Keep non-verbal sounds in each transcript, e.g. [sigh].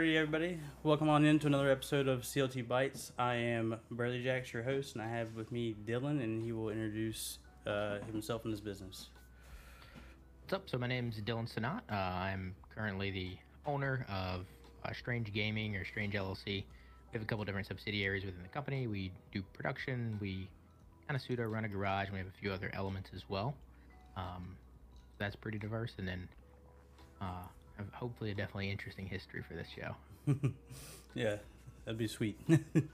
Alrighty, everybody. Welcome on into another episode of CLT Bites. I am Bradley Jacks, your host, and I have with me Dylan, and he will introduce uh, himself and his business. What's up? So my name is Dylan Sanat. Uh, I'm currently the owner of uh, Strange Gaming or Strange LLC. We have a couple different subsidiaries within the company. We do production. We kind of pseudo run a garage. And we have a few other elements as well. Um, that's pretty diverse. And then uh, hopefully a definitely interesting history for this show. [laughs] Yeah, that'd be sweet.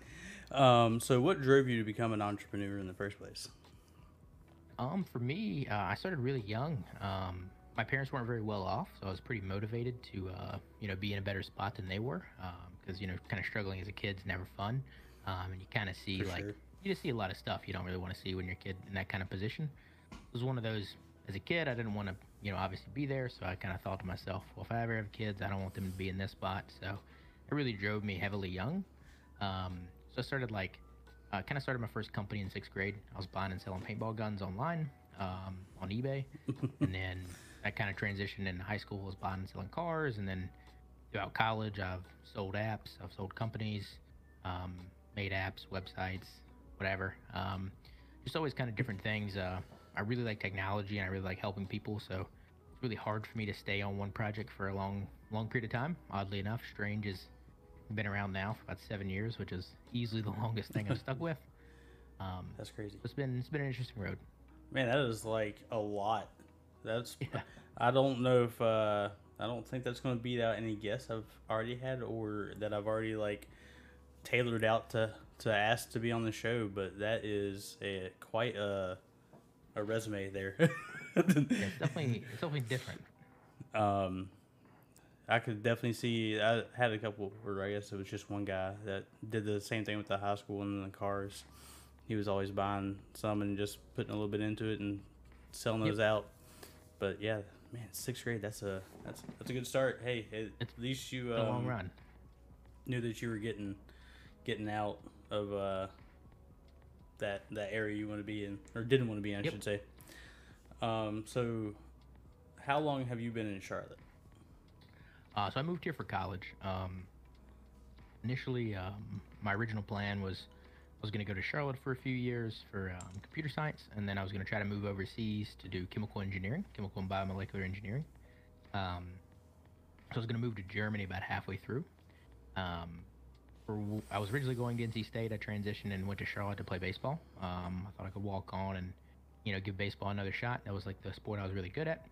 [laughs] um, so, what drove you to become an entrepreneur in the first place? Um, for me, uh, I started really young. Um, my parents weren't very well off, so I was pretty motivated to, uh, you know, be in a better spot than they were. Because you know, kind of struggling as a kid's never fun, um, and you kind of see For like sure. you just see a lot of stuff you don't really want to see when you're a kid in that kind of position. It was one of those. As a kid, I didn't want to, you know, obviously be there, so I kind of thought to myself, well, if I ever have kids, I don't want them to be in this spot. So it really drove me heavily young. Um, so I started like uh, kind of started my first company in sixth grade. I was buying and selling paintball guns online um, on eBay, [laughs] and then that kind of transitioned into high school. Was buying and selling cars, and then throughout college, I've sold apps, I've sold companies, um, made apps, websites, whatever. Um, just always kind of different things. Uh, I really like technology, and I really like helping people. So it's really hard for me to stay on one project for a long, long period of time. Oddly enough, Strange has been around now for about seven years, which is easily the [laughs] longest thing I've stuck with. Um, That's crazy. it's been it's been an interesting road. Man, that is like a lot. That's. [laughs] Yeah. I don't know if. Uh, I don't think that's going to beat out any guests I've already had or that I've already like tailored out to to ask to be on the show. But that is a quite a a resume there. [laughs] It's definitely it's definitely different. um, I could definitely see. I had a couple, or I guess it was just one guy that did the same thing with the high school and the cars. He was always buying some and just putting a little bit into it and selling Yep. those out. But yeah, man, sixth grade. That's a that's that's a good start. Hey, at It's least you a long um, run. knew that you were getting getting out of uh, that that area you want to be in or didn't want to be in, I Yep. should say. Um, so how long have you been in Charlotte? Uh, so I moved here for college. Um, initially, um, my original plan was I was going to go to Charlotte for a few years for um, computer science, and then I was going to try to move overseas to do chemical engineering, chemical and biomolecular engineering. Um, so I was going to move to Germany about halfway through. Um, for, I was originally going to NC State. I transitioned and went to Charlotte to play baseball. Um, I thought I could walk on and you know give baseball another shot. That was like the sport I was really good at.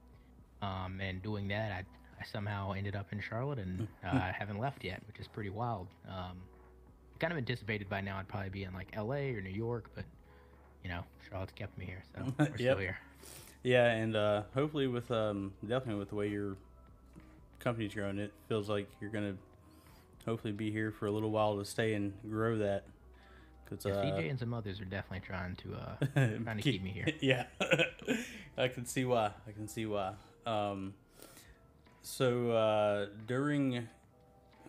Um, and doing that, I, I somehow ended up in Charlotte and [laughs] uh, I haven't left yet, which is pretty wild. Um, kind of anticipated by now I'd probably be in like LA or New York, but you know, Charlotte's kept me here, so [laughs] we're Yep. still here. Yeah, and uh, hopefully with um, definitely with the way your company's growing, it feels like you're gonna hopefully be here for a little while to stay and grow that. Cause, Yeah, uh, CJ and some others are definitely trying to uh, [laughs] trying to keep me here. [laughs] Yeah, [laughs] I can see why. I can see why. Um, so uh, during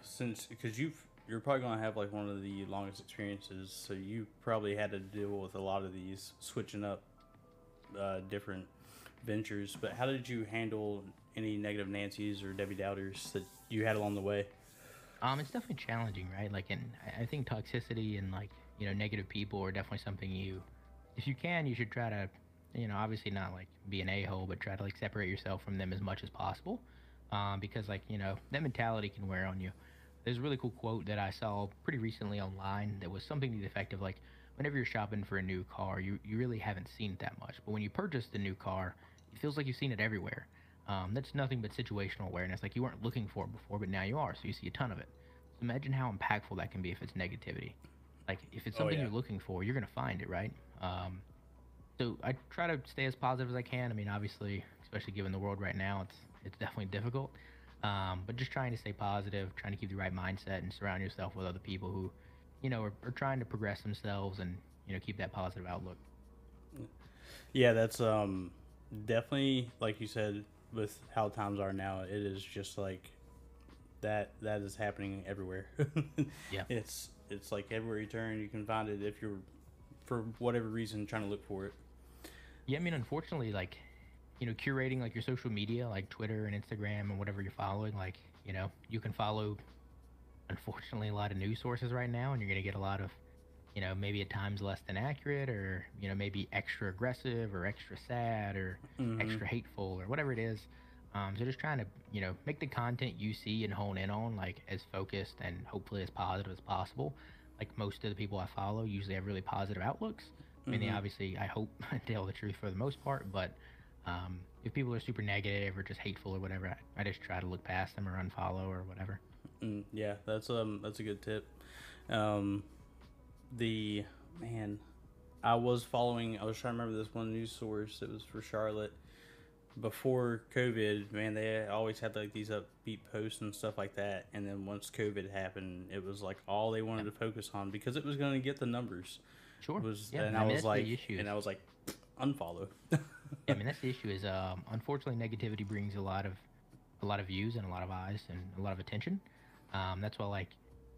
since because you you're probably gonna have like one of the longest experiences, so you probably had to deal with a lot of these switching up uh, different ventures. But how did you handle any negative Nancy's or Debbie Doubters that you had along the way? Um, it's definitely challenging, right? Like, and I think toxicity and like you know negative people are definitely something you, if you can, you should try to, you know, obviously not like be an a hole, but try to like separate yourself from them as much as possible, um, because like you know that mentality can wear on you. There's a really cool quote that I saw pretty recently online that was something to the effect of like, whenever you're shopping for a new car, you you really haven't seen it that much, but when you purchase the new car, it feels like you've seen it everywhere. Um, that's nothing but situational awareness. Like you weren't looking for it before, but now you are, so you see a ton of it. Imagine how impactful that can be if it's negativity. Like if it's Oh, something yeah. you're looking for, you're gonna find it, right? Um, so I try to stay as positive as I can. I mean, obviously, especially given the world right now, it's it's definitely difficult. Um, but just trying to stay positive, trying to keep the right mindset, and surround yourself with other people who, you know, are, are trying to progress themselves and you know keep that positive outlook. Yeah, that's um definitely like you said with how times are now. It is just like that. That is happening everywhere. [laughs] Yeah. it's it's like everywhere you turn, you can find it if you're for whatever reason trying to look for it. Yeah, I mean, unfortunately, like, you know, curating like your social media, like Twitter and Instagram and whatever you're following, like, you know, you can follow unfortunately a lot of news sources right now, and you're going to get a lot of, you know, maybe at times less than accurate, or you know, maybe extra aggressive, or extra sad, or Mhm. extra hateful, or whatever it is. Um, so just trying to, you know, make the content you see and hone in on like as focused and hopefully as positive as possible. Like most of the people I follow usually have really positive outlooks. I mean, they Mhm. obviously, I hope, [laughs] tell the truth for the most part, but um, if people are super negative or just hateful or whatever, I, I just try to look past them or unfollow or whatever. Mm, yeah, that's um that's a good tip. Um, the man, I was following. I was trying to remember this one news source. It was for Charlotte before COVID. Man, they always had like these upbeat posts and stuff like that. And then once COVID happened, it was like all they wanted to focus on because it was going to get the numbers. Sure. Was yeah, and I I, was like, and I was like, [sniffs] unfollow. yeah, I mean, [laughs] that's the issue. Is um, unfortunately, negativity brings a lot of a lot of views and a lot of eyes and a lot of attention. Um, that's why, like,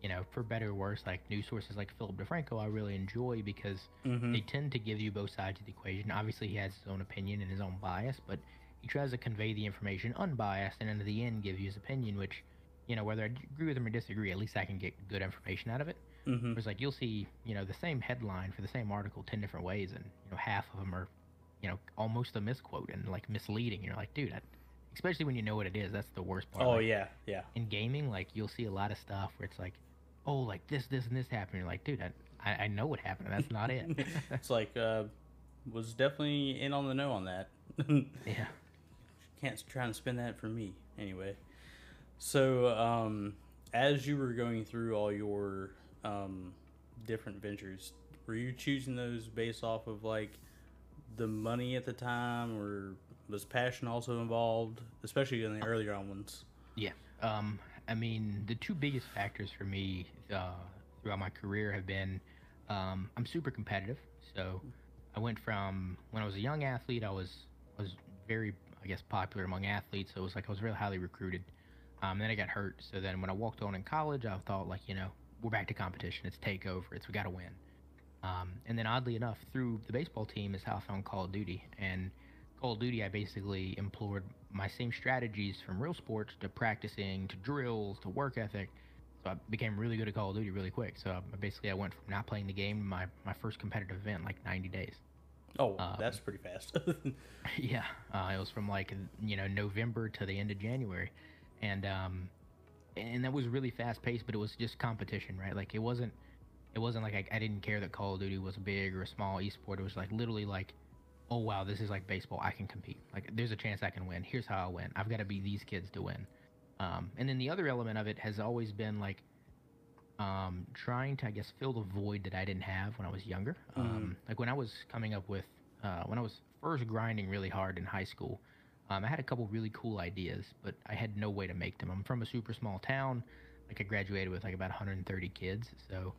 you know, for better or worse, like news sources like Philip DeFranco, I really enjoy because Mhm. they tend to give you both sides of the equation. Obviously, he has his own opinion and his own bias, but he tries to convey the information unbiased, and at the end, give you his opinion, which, you know, whether I agree with him or disagree, at least I can get good information out of it. Mhm. Whereas, like, you'll see, you know, the same headline for the same article ten different ways, and you know, half of them are, you know, almost a misquote and like misleading. You're like, dude, I, especially when you know what it is, that's the worst part. Oh Like, yeah, yeah. In gaming, like, you'll see a lot of stuff where it's like, oh, like this, this, and this happened. You're like, dude, I, I, I know what happened. and That's not it. [laughs] it's like uh, was definitely in on the know on that. [laughs] yeah. Can't try and spin that for me anyway. So, um, as you were going through all your um, different ventures, were you choosing those based off of like the money at the time, or was passion also involved, especially in the earlier on ones? Yeah. Um, I mean, the two biggest factors for me uh, throughout my career have been um, I'm super competitive. So I went from when I was a young athlete, I was was very, I guess, popular among athletes. So it was like I was really highly recruited. Um, then I got hurt. So then when I walked on in college, I thought like, you know, we're back to competition. It's takeover. It's we got to win. Um, and then oddly enough, through the baseball team is how I found Call of Duty. And Call of Duty, I basically employed my same strategies from real sports to practicing to drills to work ethic. So I became really good at Call of Duty really quick. So basically, I went from not playing the game to my, my first competitive event like 90 days. Oh, Um, that's pretty fast. [laughs] yeah, uh, it was from like you know November to the end of January, and um, and that was really fast paced. But it was just competition, right? Like it wasn't it wasn't like I, I didn't care that Call of Duty was big or a small esport. It was like literally like, oh wow, this is like baseball. I can compete. Like there's a chance I can win. Here's how I win. I've got to be these kids to win. Um, and then the other element of it has always been like um, trying to, I guess, fill the void that I didn't have when I was younger. Um, like when I was coming up with, uh, when I was first grinding really hard in high school, um, I had a couple really cool ideas, but I had no way to make them. I'm from a super small town. Like I graduated with like about 130 kids, so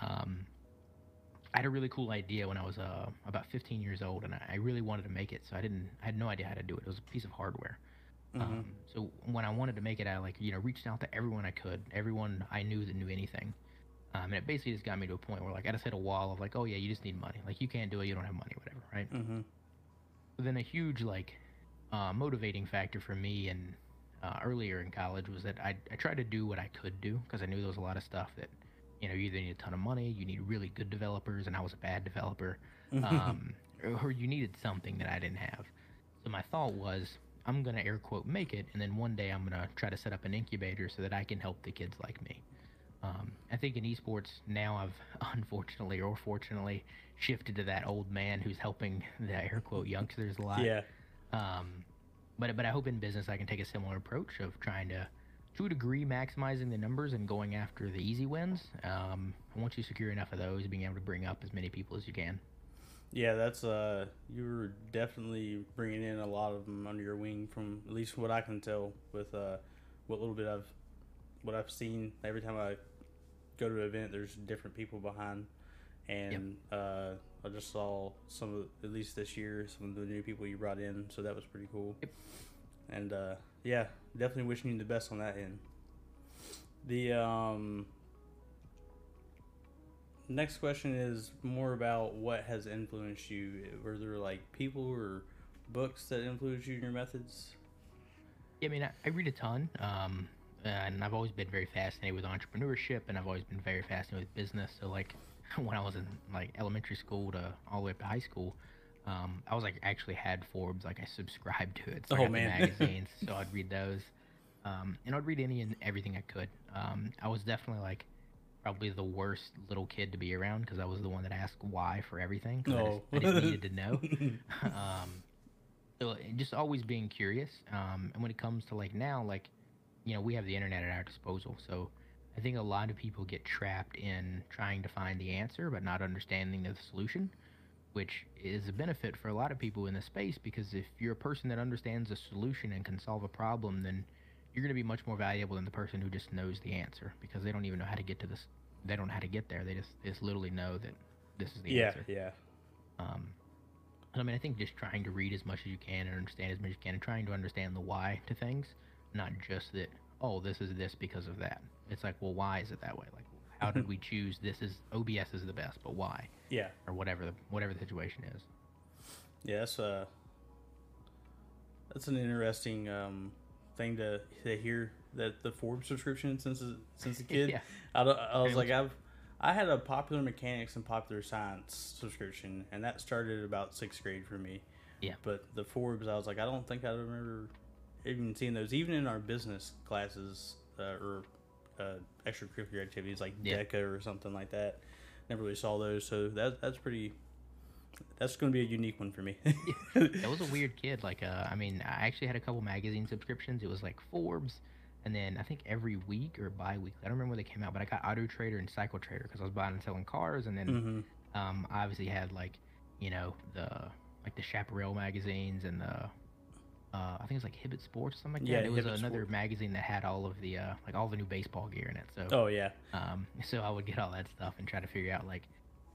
um, I had a really cool idea when I was uh, about 15 years old, and I really wanted to make it. So I didn't, I had no idea how to do it. It was a piece of hardware. Um, so when I wanted to make it, I like you know reached out to everyone I could, everyone I knew that knew anything, um, and it basically just got me to a point where like I just hit a wall of like, oh yeah, you just need money. Like you can't do it, you don't have money, whatever, right? mm-hmm. But then a huge like uh, motivating factor for me and uh, earlier in college was that I, I tried to do what I could do because I knew there was a lot of stuff that you know you either need a ton of money, you need really good developers, and I was a bad developer, [laughs] um, or you needed something that I didn't have. So my thought was, I'm gonna air quote make it, and then one day I'm gonna try to set up an incubator so that I can help the kids like me. Um, I think in esports now I've [laughs] unfortunately or fortunately shifted to that old man who's helping [laughs] the air quote youngsters a lot. Yeah. Um, but but I hope in business I can take a similar approach of trying to, to a degree, maximizing the numbers and going after the easy wins. Um, once you secure enough of those, being able to bring up as many people as you can. Yeah, that's uh, you were definitely bringing in a lot of them under your wing, from at least what I can tell with uh, what little bit I've, what I've seen. Every time I go to an event, there's different people behind, and uh, I just saw some of, at least this year, some of the new people you brought in, so that was pretty cool. Yep. And uh, yeah, definitely wishing you the best on that end. The um, next question is more about what has influenced you. Were there like people or books that influenced you in your methods? Yeah, I mean, I, I read a ton. Um, and I've always been very fascinated with entrepreneurship, and I've always been very fascinated with business. So like [laughs] when I was in like elementary school to all the way up to high school, um, I was like actually had Forbes, like I subscribed to it. So I Oh, man. magazines, so [laughs] I'd read those, um, and I'd read any and everything I could. Um, I was definitely like probably the worst little kid to be around because I was the one that asked why for everything. 'cause I, just, Oh. I just needed to know. [laughs] um, so just always being curious. Um, and when it comes to like now, like you know, we have the internet at our disposal, so I think a lot of people get trapped in trying to find the answer but not understanding the solution, which is a benefit for a lot of people in the space because if you're a person that understands a solution and can solve a problem, then you're going to be much more valuable than the person who just knows the answer because they don't even know how to get to this. They don't know how to get there. They just they just literally know that this is the yeah, answer. yeah, yeah. Um, I mean, I think just trying to read as much as you can and understand as much as you can, and trying to understand the why to things, not just that. Oh, this is this because of that. It's like, well, why is it that way? Like, how did [laughs] we choose this? Is OBS is the best, but why? yeah, Or whatever the whatever the situation is. yeah. That's uh, that's an interesting um thing to to hear that the Forbes subscription since since a [laughs] kid. Yeah. I, I was like I've I had a popular mechanics and popular science subscription, and that started about sixth grade for me. Yeah. But the Forbes, I was like, I don't think I remember even seeing those, even in our business classes uh, or uh, extracurricular activities like Yeah. DECA or something like that. Never really saw those, so that that's pretty. That's going to be a unique one for me. [laughs] [laughs] I was a weird kid. Like, uh, I mean, I actually had a couple magazine subscriptions. It was like Forbes, and then I think every week or bi-weekly. I don't remember when they came out, but I got Auto Trader and Cycle Trader because I was buying and selling cars, and then hmm um, I obviously had like, you know, the like the Chaparral magazines and the. Uh, I think it's like Hibbett Sports or something like Yeah, that. It was Hibbett another magazine that had all of the uh, like all the new baseball gear in it. So Oh yeah, um, so I would get all that stuff and try to figure out like,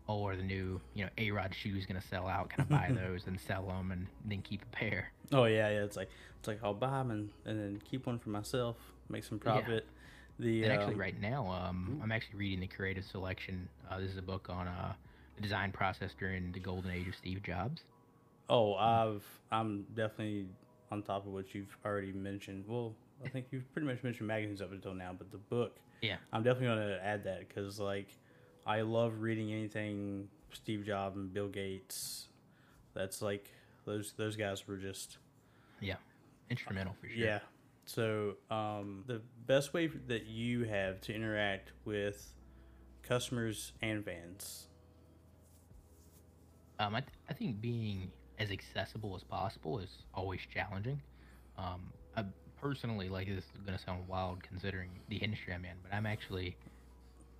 oh, are the new you know A Rod shoes gonna sell out? Can I buy [laughs] those and sell them and then keep a pair? oh yeah, yeah. It's like it's like I'll buy them and, and then keep one for myself, make some profit. Yeah. The And actually, um, right now, um, I'm actually reading the Creative Selection. Uh, this is a book on uh, the design process during the golden age of Steve Jobs. Oh, I've I'm definitely on top of what you've already mentioned. Well, I think you've pretty much mentioned magazines up until now, but the book, Yeah. I'm definitely going to add that because like I love reading anything Steve Jobs and Bill Gates. That's like those those guys were just Yeah, instrumental for sure. yeah. So um, the best way that you have to interact with customers and fans. Um, I, th- I think being as accessible as possible is always challenging. Um, I personally, like this is gonna sound wild considering the industry I'm in, but I'm actually,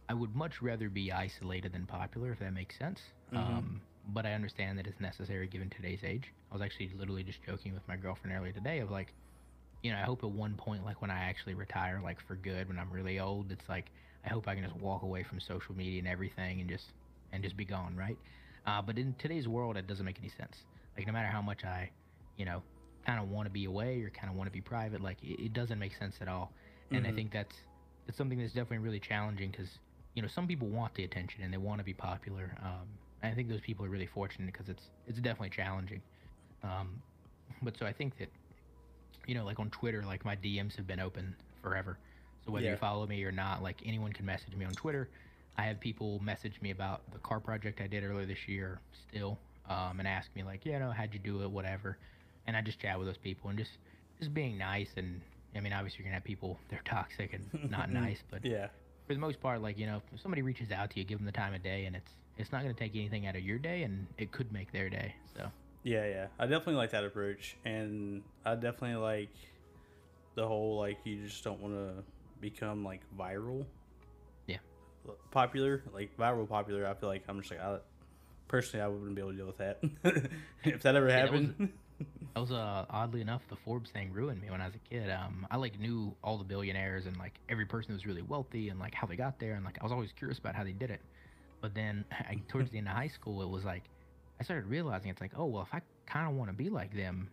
I would much rather be isolated than popular, if that makes sense. Mhm. Um, but I understand that it's necessary given today's age. I was actually literally just joking with my girlfriend earlier today of like, you know, I hope at one point, like when I actually retire, like for good, when I'm really old, it's like I hope I can just walk away from social media and everything and just and just be gone, right? Uh, but in today's world, it doesn't make any sense. Like no matter how much I, you know, kind of want to be away or kind of want to be private, like it, it doesn't make sense at all. And I Mhm. think that's it's something that's definitely really challenging because you know some people want the attention and they want to be popular. Um, I think those people are really fortunate because it's it's definitely challenging. Um, but so I think that you know, like on Twitter, like my DMs have been open forever. So whether Yeah. you follow me or not, like anyone can message me on Twitter. I have people message me about the car project I did earlier this year still, um, and ask me like, you know, how'd you do it, whatever. And I just chat with those people and just just being nice. And I mean, obviously you're gonna have people they're toxic and not [laughs] nice, but Yeah. For the most part, like you know, if somebody reaches out to you, give them the time of day, and it's it's not gonna take anything out of your day, and it could make their day. So Yeah, yeah. I definitely like that approach, and I definitely like the whole like you just don't want to become like viral. Yeah. Popular, like viral popular. I feel like I'm just like I personally I wouldn't be able to deal with that. [laughs] if that ever that was- happened. [laughs] [laughs] That was uh, oddly enough the Forbes thing ruined me when I was a kid. Um, I like knew all the billionaires and like every person who was really wealthy and like how they got there and like I was always curious about how they did it. But then [laughs] I, towards the end of high school, it was like I started realizing it's like, oh well, if I kind of want to be like them,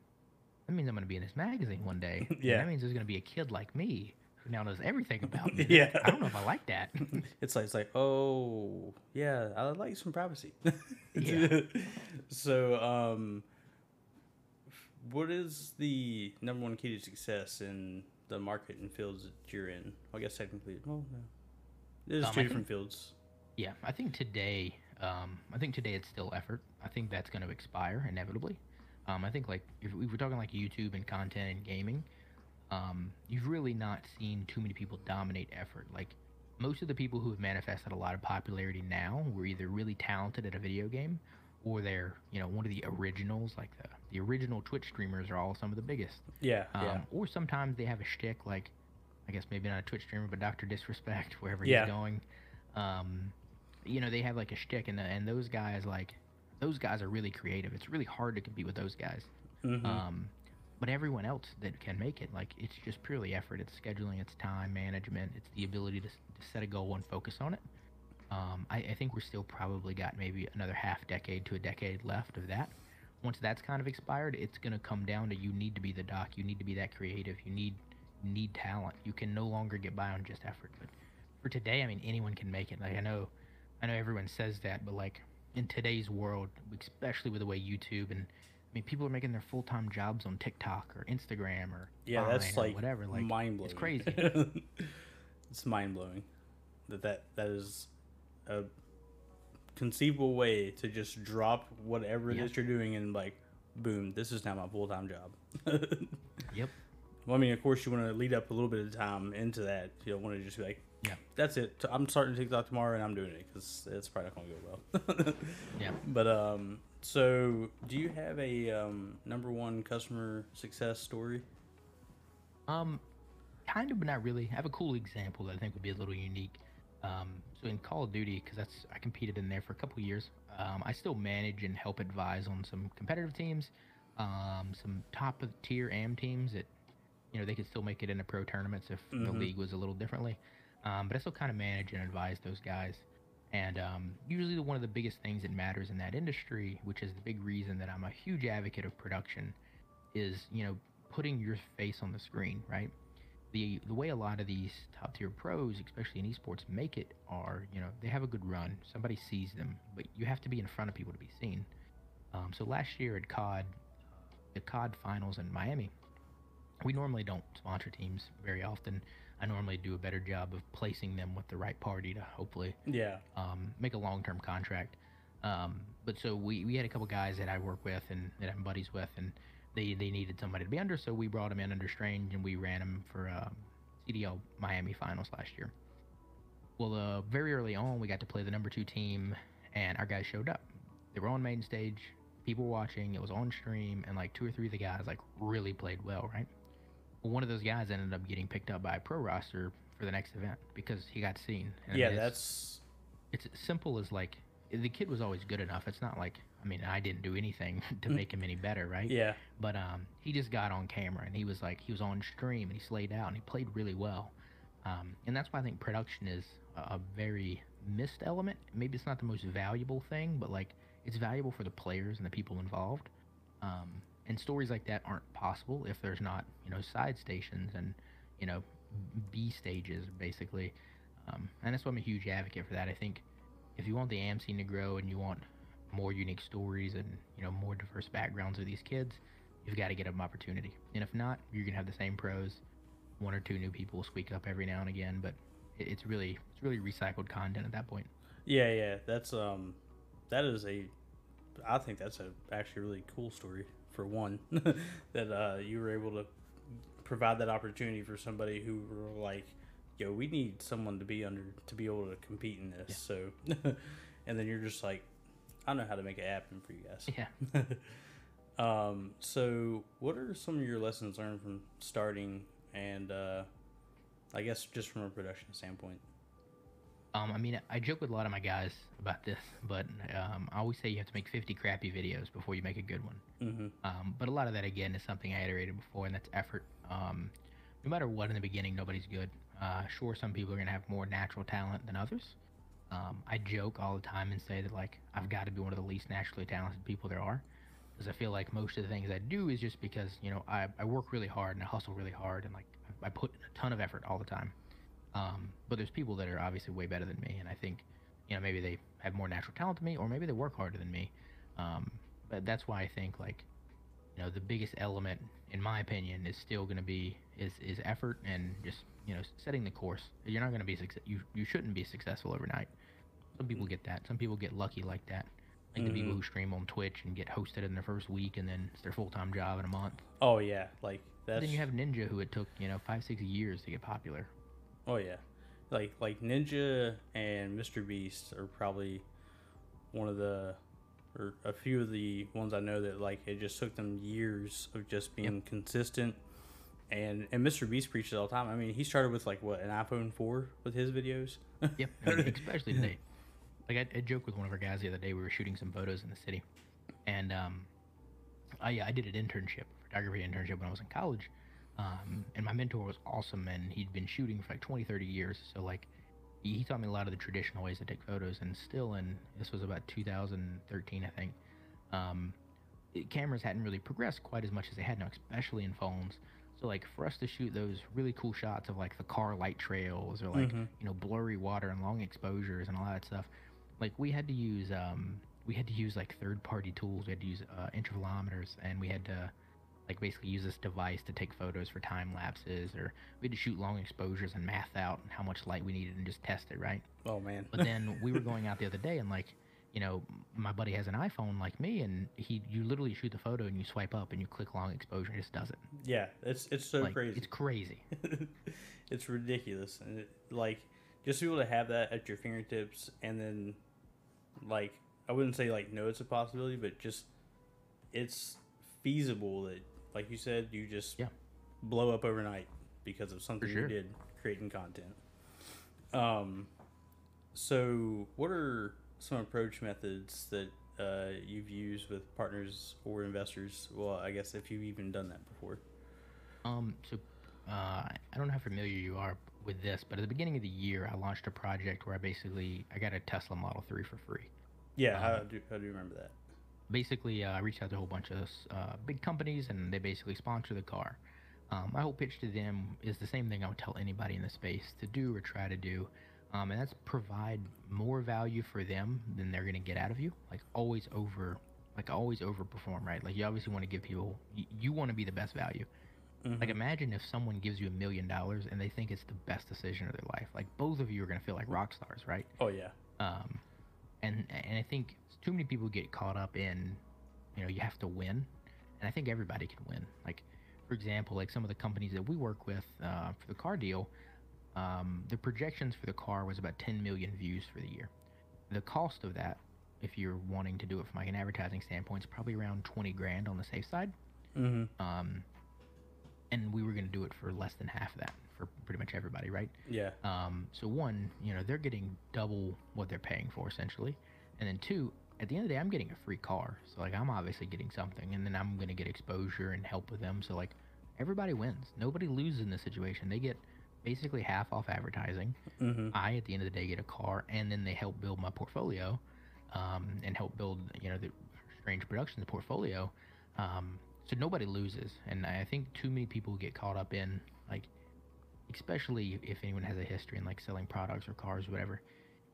that means I'm going to be in this magazine one day. [laughs] And Yeah. that means there's going to be a kid like me who now knows everything about me. Yeah. I don't know if I like that. it's like it's like oh yeah i like some privacy Yeah. so um what is the number one key to success in the market and fields that you're in? Well, I guess technically, well, no. There's Um, two I different think- fields. Yeah, I think today, um, I think today it's still effort. I think that's going to expire inevitably. Um, I think like if we were talking like YouTube and content and gaming, um, you've really not seen too many people dominate effort. Like most of the people who have manifested a lot of popularity now were either really talented at a video game, or they're you know one of the originals. Like the the original Twitch streamers are all some of the biggest. Yeah, Um, yeah, Or sometimes they have a shtick, like I guess maybe not a Twitch streamer, but Doctor Disrespect, [laughs] wherever Yeah. he's going. Um, you know, they have like a shtick, and the, and those guys like those guys are really creative. It's really hard to compete with those guys. Mm-hmm. Um, but everyone else that can make it, like it's just purely effort. It's scheduling, it's time management, it's the ability to, to set a goal and focus on it. Um, I, I think we're still probably got maybe another half decade to a decade left of that. Once that's kind of expired, it's going to come down to you need to be the doc, you need to be that creative, you need need talent. You can no longer get by on just effort. But for today, I mean, anyone can make it. Like I know, I know everyone says that, but like in today's world, especially with the way YouTube and I mean, people are making their full time jobs on TikTok or Instagram or yeah, that's or like whatever. Like mind blowing. it's crazy. [laughs] it's mind blowing that that that is a conceivable way to just drop whatever it Yeah. is you're doing and like, boom, this is now my full time job. [laughs] Yep. Well, I mean, of course, you want to lead up a little bit of time into that. You don't want to just be like, Yeah. that's it. I'm starting TikTok tomorrow and I'm doing it because it's probably not going to go well. [laughs] Yeah. But um, so do you have a um number one customer success story? Um, kind of, but not really. I have a cool example that I think would be a little unique. Um, so in Call of Duty, because that's I competed in there for a couple years. Um, I still manage and help advise on some competitive teams, um, some top of tier AM teams that, you know, they could still make it into pro tournaments if the Mhm. league was a little differently. Um, but I still kind of manage and advise those guys. And um, usually, the, one of the biggest things that matters in that industry, which is the big reason that I'm a huge advocate of production, is you know putting your face on the screen, right? The the way a lot of these top tier pros, especially in esports, make it are you know they have a good run, somebody sees them, but you have to be in front of people to be seen. Um, so last year at COD, the COD finals in Miami, we normally don't sponsor teams very often. I normally do a better job of placing them with the right party to hopefully Yeah. um, make a long term contract. Um, but so we, we had a couple guys that I work with and that I'm buddies with, and they, they needed somebody to be under, so we brought him in under Strange and we ran him for um, CDL Miami finals last year. Well, uh, very early on, we got to play the number two team, and our guys showed up. They were on main stage, people were watching, it was on stream, and like two or three of the guys like really played well, right? Well, one of those guys ended up getting picked up by a pro roster for the next event because he got seen. And yeah, it's- that's it's as simple as like the kid was always good enough. It's not like I mean I didn't do anything [laughs] to make him any better, right? yeah. But um, he just got on camera and he was like he was on stream and he slayed out and he played really well. Um, and that's why I think production is a, a very missed element. Maybe it's not the most valuable thing, but like it's valuable for the players and the people involved. Um, and stories like that aren't possible if there's not you know side stations and you know B stages basically. Um, and that's why I'm a huge advocate for that. I think if you want the AM scene to grow and you want more unique stories and you know more diverse backgrounds of these kids, you've got to get them opportunity. And if not, you're gonna have the same pros. One or two new people squeak up every now and again, but it's really it's really recycled content at that point. Yeah, yeah. That's um that is a I think that's a actually really cool story for one [laughs] that uh you were able to provide that opportunity for somebody who were like, yo, we need someone to be under to be able to compete in this. So [laughs] and then you're just like, I know how to make it happen for you guys. Yeah. [laughs] um, so what are some of your lessons learned from starting and uh I guess just from a production standpoint? Um, I mean, I joke with a lot of my guys about this, but um, I always say you have to make 50 crappy videos before you make a good one. Mm-hmm. Um, but a lot of that again is something I iterated before, and that's effort. Um, no matter what in the beginning, nobody's good. Uh, sure, some people are gonna have more natural talent than others. Um, I joke all the time and say that like I've got to be one of the least naturally talented people there are, because I feel like most of the things I do is just because you know I, I work really hard and I hustle really hard and like I put a ton of effort all the time. Um, but there's people that are obviously way better than me, and I think you know maybe they have more natural talent than me, or maybe they work harder than me. Um, but that's why I think like you know the biggest element in my opinion is still going to be is is effort and just you know setting the course you're not going to be success you you shouldn't be successful overnight some people get that some people get lucky like that like the people Mhm. who stream on twitch and get hosted in their first week and then it's their full-time job in a month Oh yeah, like that's. then you have ninja who it took you know five six years to get popular Oh yeah, like like Ninja and Mr. Beast are probably one of the or a few of the ones I know that like it just took them years of just being consistent. And and Mr. Beast preaches all the time. I mean, he started with like what an iPhone four with his videos. Yep, [laughs] especially today. Like I, I joked with one of our guys the other day. We were shooting some photos in the city, and um, I yeah, I did an internship, photography internship when I was in college. Um, and my mentor was awesome, and he'd been shooting for like 20, 30 years. So like, he, he taught me a lot of the traditional ways to take photos. And still, in this was about 2013, I think. Um, it, cameras hadn't really progressed quite as much as they had now, especially in phones. So like for us to shoot those really cool shots of like the car light trails or like Mhm. you know blurry water and long exposures and all that stuff, like we had to use um we had to use like third party tools. We had to use uh, intervalometers and we had to like basically use this device to take photos for time lapses or we had to shoot long exposures and math out how much light we needed and just test it right. Oh man. But then [laughs] we were going out the other day and like, you know, my buddy has an iPhone like me and he you literally shoot the photo and you swipe up and you click long exposure and it just does it. yeah, it's it's so like crazy. it's crazy. [laughs] it's ridiculous, and it, like just to be able to have that at your fingertips, and then like I wouldn't say like no, it's a possibility, but just it's feasible that, like you said, you just Yeah. blow up overnight because of something sure. you did creating content. Um, so what are some approach methods that uh, you've used with partners or investors? Well, I guess if you've even done that before. Um, so uh, I don't know how familiar you are with this, but at the beginning of the year, I launched a project where I basically I got a Tesla Model 3 for free. Yeah, Uh, I do. I do you remember that. basically uh, I reached out to a whole bunch of uh, big companies and they basically sponsor the car. Um, my whole pitch to them is the same thing I would tell anybody in the space to do or try to do, um, and that's provide more value for them than they're going to get out of you. Like always over, like always overperform, right? Like you obviously want to give people, you, you want to be the best value. Like Mhm. imagine if someone gives you a million dollars and they think it's the best decision of their life. Like both of you are going to feel like rock stars, right? Oh yeah. um, and and I think too many people get caught up in, you know, you have to win, and I think everybody can win. Like, for example, like some of the companies that we work with uh, for the car deal, um, the projections for the car was about 10 million views for the year. The cost of that, if you're wanting to do it from like an advertising standpoint, is probably around 20 grand on the safe side. Mm-hmm. Um, and we were going to do it for less than half of that for pretty much everybody, right? Yeah. Um, so one, you know, they're getting double what they're paying for essentially, and then two, at the end of the day, I'm getting a free car, so like I'm obviously getting something, and then I'm gonna get exposure and help with them. So like everybody wins. Nobody loses in this situation. They get basically half off advertising. Mm-hmm. I, at the end of the day, get a car, and then they help build my portfolio, um, and help build, you know, the Strange Productions portfolio. Um, so nobody loses, and I think too many people get caught up in like, especially if anyone has a history in like selling products or cars or whatever,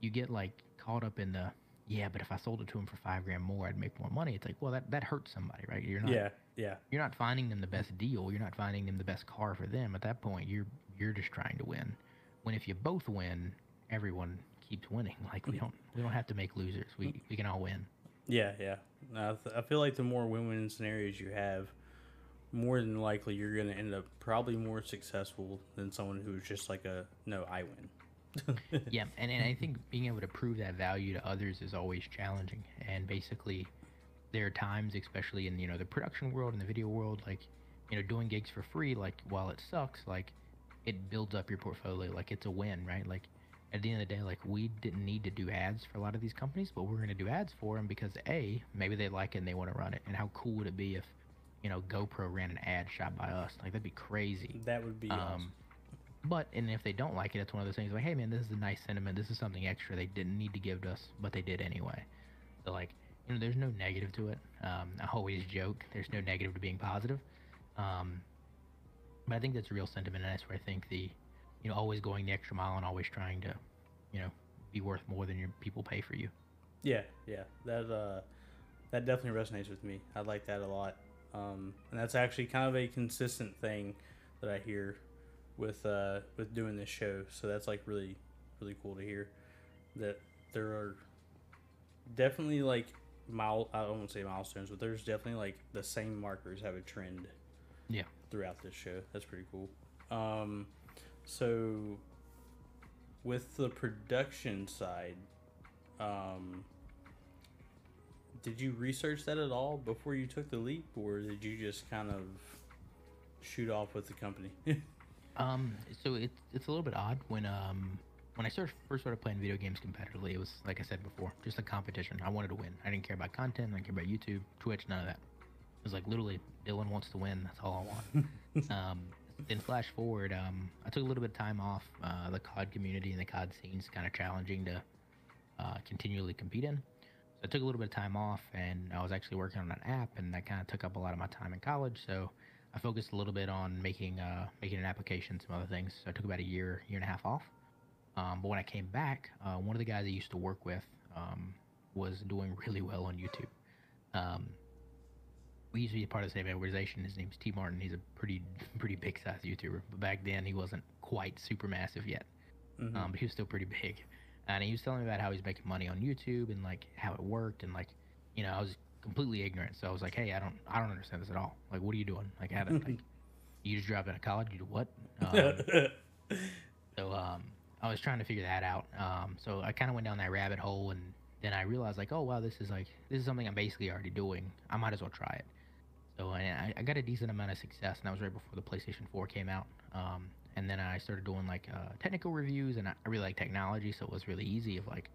you get like caught up in the yeah, but if I sold it to them for five grand more, I'd make more money. It's like, well, that that hurts somebody, right? You're not Yeah. Yeah. you're not finding them the best deal. You're not finding them the best car for them. At that point, you're you're just trying to win. When if you both win, everyone keeps winning. [laughs] Like we don't we don't have to make losers. We we can all win. Yeah. Yeah. I, th- I feel like the more win-win scenarios you have, more than likely you're going to end up probably more successful than someone who's just like a no, I win. [laughs] Yeah, and, and I think being able to prove that value to others is always challenging. And basically, there are times, especially in you know the production world and the video world, like you know doing gigs for free. Like while it sucks, like it builds up your portfolio. Like it's a win, right? Like at the end of the day, like we didn't need to do ads for a lot of these companies, but we're going to do ads for them because a maybe they like it and they want to run it. And how cool would it be if you know GoPro ran an ad shot by us? Like that'd be crazy. that would be awesome. Um, but and if they don't like it, it's one of those things like, hey man, this is a nice sentiment. This is something extra they didn't need to give to us, but they did anyway. So like, you know, there's no negative to it. Um, I always joke there's no negative to being positive. Um, but I think that's a real sentiment, and that's where I think the, you know, always going the extra mile and always trying to, you know, be worth more than your people pay for you. Yeah, yeah, that uh, that definitely resonates with me. I like that a lot. um, and that's actually kind of a consistent thing that I hear with uh, with doing this show. So that's like really really cool to hear that there are definitely like mile I don't want to say milestones, but there's definitely like the same markers have a trend. Yeah. Throughout this show, that's pretty cool. Um, so with the production side, um, did you research that at all before you took the leap, or did you just kind of shoot off with the company? [laughs] Um, so it's it's a little bit odd when um when I started, first started playing video games competitively. It was like I said before, just a competition. I wanted to win. I didn't care about content. I didn't care about YouTube, Twitch, none of that. It was like literally Dylan wants to win. That's all I want. [laughs] um, then flash forward, um, I took a little bit of time off. Uh, the COD community and the COD scene's kind of challenging to uh, continually compete in. So I took a little bit of time off, and I was actually working on an app, and that kind of took up a lot of my time in college. So I focused a little bit on making uh, making an application, some other things. So I took about a year, year and a half off. Um, but when I came back, uh, one of the guys I used to work with um, was doing really well on YouTube. Um, we used to be part of the same organization. His name's T Martin. He's a pretty [laughs] pretty big size YouTuber. But back then he wasn't quite super massive yet. Mhm. Um, but he was still pretty big. And he was telling me about how he's making money on YouTube and like how it worked and like, you know, I was completely ignorant. So I was like, hey, I don't I don't understand this at all. Like, what are you doing? Like, how did, like [laughs] you just dropped out of college? You do what? [laughs] Um, so um, I was trying to figure that out. Um, so I kind of went down that rabbit hole, and then I realized like, oh wow, this is like this is something I'm basically already doing. I might as well try it. So I, I got a decent amount of success, and that was right before the PlayStation 4 came out. Um, and then I started doing like uh, technical reviews, and I, really like technology, so it was really easy. Of like,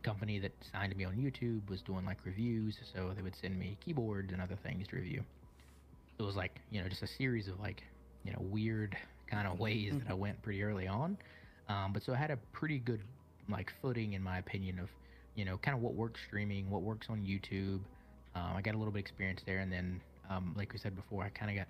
a company that signed me on YouTube was doing like reviews, so they would send me keyboards and other things to review. It was like you know just a series of like you know weird kind of ways that I went pretty early on. Um, but so I had a pretty good like footing in my opinion of you know kind of what works streaming, what works on YouTube. Um, I got a little bit of experience there, and then um, like we said before, I kind of got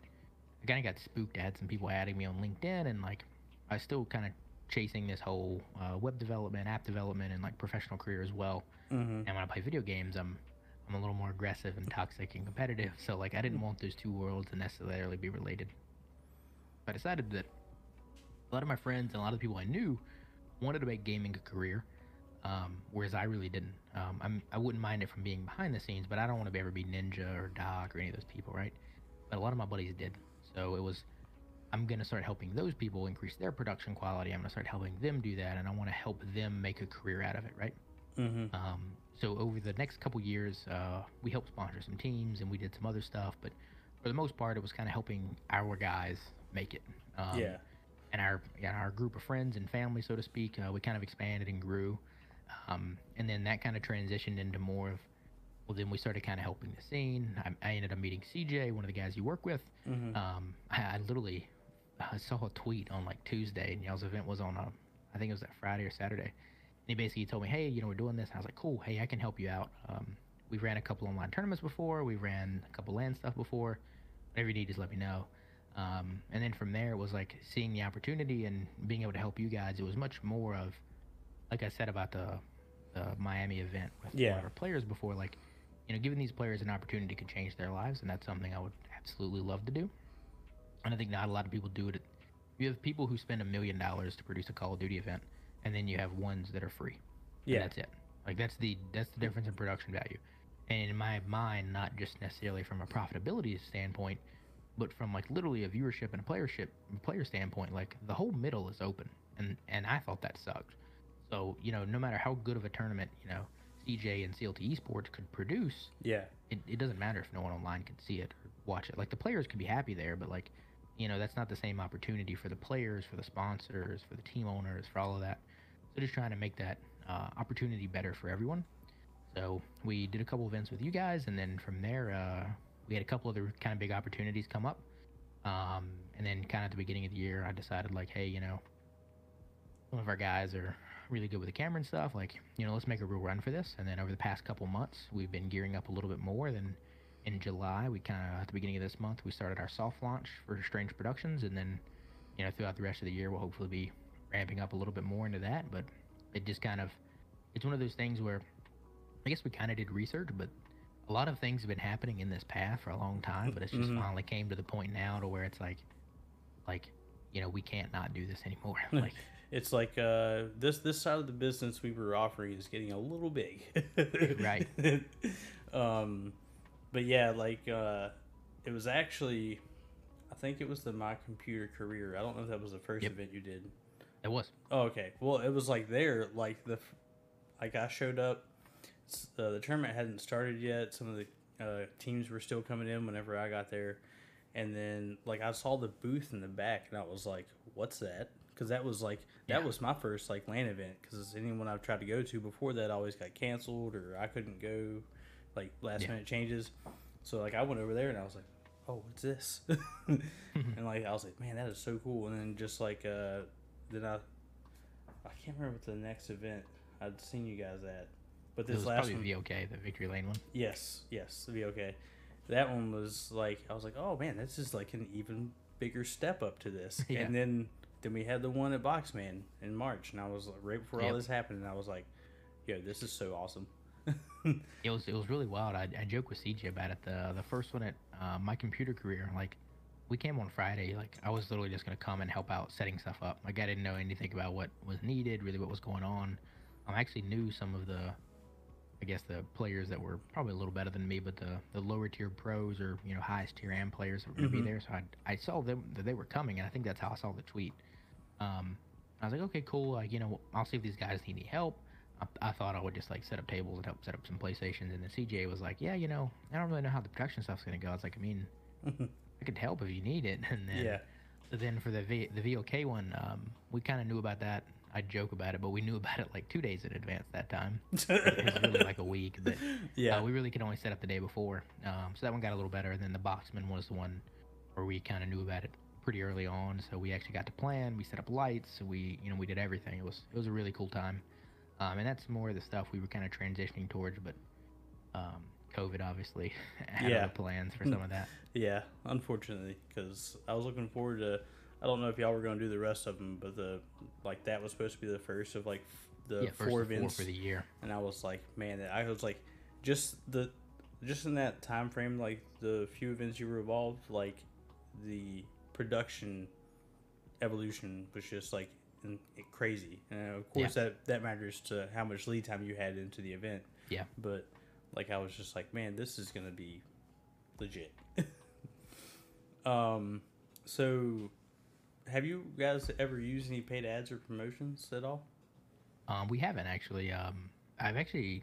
I kind of got spooked. I had some people adding me on LinkedIn, and like I was still kind of chasing this whole uh, web development, app development, and like professional career as well. Mhm. And when I play video games, I'm I'm a little more aggressive and toxic and competitive. So like I didn't want those two worlds to necessarily be related. I decided that a lot of my friends and a lot of the people I knew wanted to make gaming a career, um, whereas I really didn't. Um, I'm I wouldn't mind it from being behind the scenes, but I don't want to ever be Ninja or Doc or any of those people, right? But a lot of my buddies did. So it was I'm gonna start helping those people increase their production quality. I'm gonna start helping them do that, and I want to help them make a career out of it, right? Mhm. Um, so over the next couple years, uh, we helped sponsor some teams and we did some other stuff, but for the most part, it was kind of helping our guys make it. Um, yeah. And our and our group of friends and family, so to speak, uh, we kind of expanded and grew, um, and then that kind of transitioned into more of. Well, then we started kind of helping the scene. I, I ended up meeting CJ, one of the guys you work with. Mhm. Um, I, I literally I saw a tweet on like Tuesday, and y'all's event was on a, I think it was that Friday or Saturday. And he basically told me, hey, you know, we're doing this. And I was like, cool. Hey, I can help you out. Um, we've ran a couple online tournaments before. We've ran a couple LAN stuff before. Whatever you need, just let me know. Um, and then from there, it was like seeing the opportunity and being able to help you guys. It was much more of, like I said about the, the Miami event with one Yeah. of our players before, like, you know, giving these players an opportunity could change their lives, and that's something I would absolutely love to do. And I think not a lot of people do it. You have people who spend a million dollars to produce a Call of Duty event, and then you have ones that are free. And Yeah. that's it. Like that's the that's the difference in production value. And in my mind, not just necessarily from a profitability standpoint, but from like literally a viewership and a playership player standpoint, like the whole middle is open. And and I thought that sucked. So, you know, no matter how good of a tournament, you know, CJ and CLT Esports could produce, Yeah. it, it doesn't matter if no one online can see it or watch it. Like the players could be happy there, but like, you know, that's not the same opportunity for the players, for the sponsors, for the team owners, for all of that. So just trying to make that uh, opportunity better for everyone. So we did a couple events with you guys, and then from there, uh, we had a couple other kind of big opportunities come up. Um, and then kind of at the beginning of the year, I decided like, hey, you know, some of our guys are really good with the camera and stuff. Like, you know, let's make a real run for this. And then over the past couple months, we've been gearing up a little bit more. Than in July, we kind of at the beginning of this month, we started our soft launch for Strange Productions, and then, you know, throughout the rest of the year, we'll hopefully be ramping up a little bit more into that. But it just kind of, it's one of those things where, I guess we kind of did research, but a lot of things have been happening in this path for a long time, but it's just Mhm. finally came to the point now to where it's like, like, you know, we can't not do this anymore. [laughs] like, It's like uh, this this side of the business we were offering is getting a little big. [laughs] Right. um, but yeah, like uh, it was actually, I think it was the My Computer Career. I don't know if that was the first Yep. event you did. it was. Oh, okay. Well, it was like there, like the, like I showed up. Uh, the tournament hadn't started yet. Some of the uh, teams were still coming in whenever I got there, and then like I saw the booth in the back, and I was like, "What's that?" Because that was like that Yeah. was my first like LAN event. Because anyone I've tried to go to before that always got canceled or I couldn't go, like last Yeah. minute changes. So like I went over there and I was like, "Oh, what's this?" [laughs] and like I was like, "Man, that is so cool." And then just like uh, then I I can't remember what the next event I'd seen you guys at, but It this was last probably one, VOK, the Victory Lane one. yes, yes, be okay. That one was like I was like, oh man, this is like an even bigger step up to this. [laughs] Yeah. And then then we had the one at Boxman in March, and I was like, right before all this happened, and I was like, yo, this is so awesome. [laughs] It was it was really wild. I, I joke with CJ about it. The the first one at uh, my computer career, like we came on Friday. Like I was literally just gonna come and help out setting stuff up. Like I didn't know anything about what was needed, really what was going on. I actually knew some of the, I guess the players that were probably a little better than me, but the the lower tier pros or you know highest tier AM players that were gonna Mhm. be there. So I I saw them that they were coming, and I think that's how I saw the tweet. Um, I was like, okay, cool. Like you know, I'll see if these guys need any help. I, I thought I would just like set up tables and help set up some PlayStations. And then CJ was like, "Yeah, you know, I don't really know how the production stuff's gonna go." I was like, "I mean, [laughs] I could help if you need it." [laughs] And then, yeah, so then for the v, the VOK one, um, we kind of knew about that. I joke about it, but we knew [laughs] about it like two days in advance that time. it was really like a week, but yeah, uh, we really could only set up the day before. Um, so that one got a little better. And then the Boxman was the one where we kind of knew about it pretty early on. So we actually got to plan. We set up lights. We, you know, we did everything. It was it was a really cool time. Um, and that's more of the stuff we were kind of transitioning towards. But um, COVID obviously [laughs] had Yeah. plans for some of that. [laughs] yeah. Unfortunately, because I was looking forward to. I don't know if y'all were going to do the rest of them, but the like that was supposed to be the first of like the yeah, four of four events for the year. and I was like, man, I was like, just the, just in that time frame, like the few events you were involved, like the production evolution was just like crazy, and of course that that matters to how much lead time you had into the event. Yeah. but like I was just like, man, this is gonna be legit. [laughs] um, so have you guys ever used any paid ads or promotions at all? Um, we haven't actually. Um, I've actually,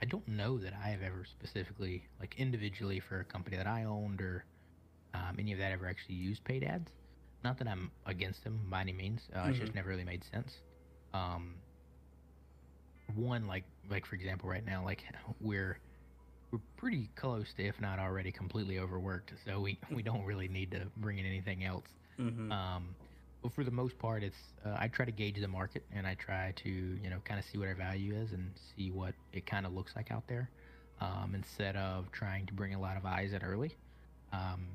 I don't know that I have ever specifically, like individually for a company that I owned or um, any of that ever actually used paid ads. Not that I'm against them by any means. Uh, It's just never really made sense. Um, one like like for example, right now, like [laughs] we're we're pretty close to, if not already, completely overworked. So we [laughs] we don't really need to bring in anything else. Mm-hmm. Um, but for the most part, it's uh, I try to gauge the market and I try to you know kind of see what our value is and see what it kind of looks like out there, um, instead of trying to bring a lot of eyes in early. Um,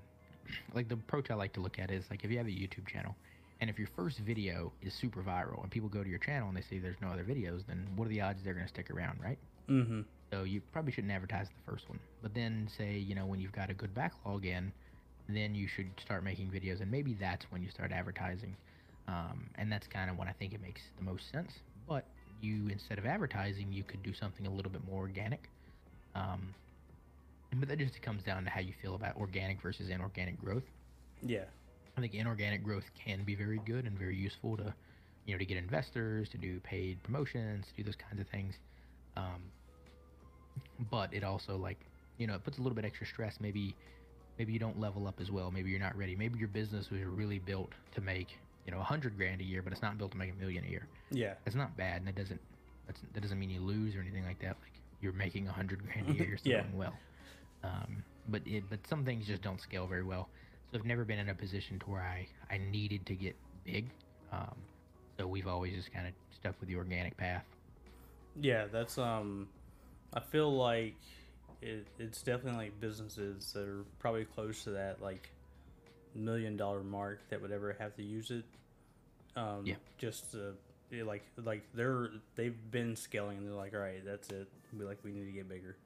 like the approach I like to look at is like if you have a YouTube channel, and if your first video is super viral and people go to your channel and they see there's no other videos, then what are the odds they're going to stick around, right? mm-hmm. So you probably shouldn't advertise the first one. But then say, you know, when you've got a good backlog in, then you should start making videos and maybe that's when you start advertising. Um, and that's kind of when I think it makes the most sense. But you, instead of advertising, you could do something a little bit more organic. Um, but that just comes down to how you feel about organic versus inorganic growth. Yeah. I think inorganic growth can be very good and very useful to, you know, to get investors, to do paid promotions, to do those kinds of things. Um, but it also like, you know, it puts a little bit extra stress. Maybe, maybe you don't level up as well. Maybe you're not ready. Maybe your business was really built to make, you know, a hundred grand a year, but it's not built to make a million a year. Yeah. That's not bad, and that doesn't, that's, that doesn't mean you lose or anything like that. Like you're making a hundred grand a year, you're still [laughs] Yeah. doing well. Um, but it, but some things just don't scale very well. So I've never been in a position to where I, I needed to get big. Um, so we've always just kind of stuck with the organic path. Yeah, that's um I feel like it, it's definitely like businesses that are probably close to that like million dollar mark that would ever have to use it. Um Yeah. just to like like they're they've been scaling and they're like, all right, that's it. Be like we need to get bigger.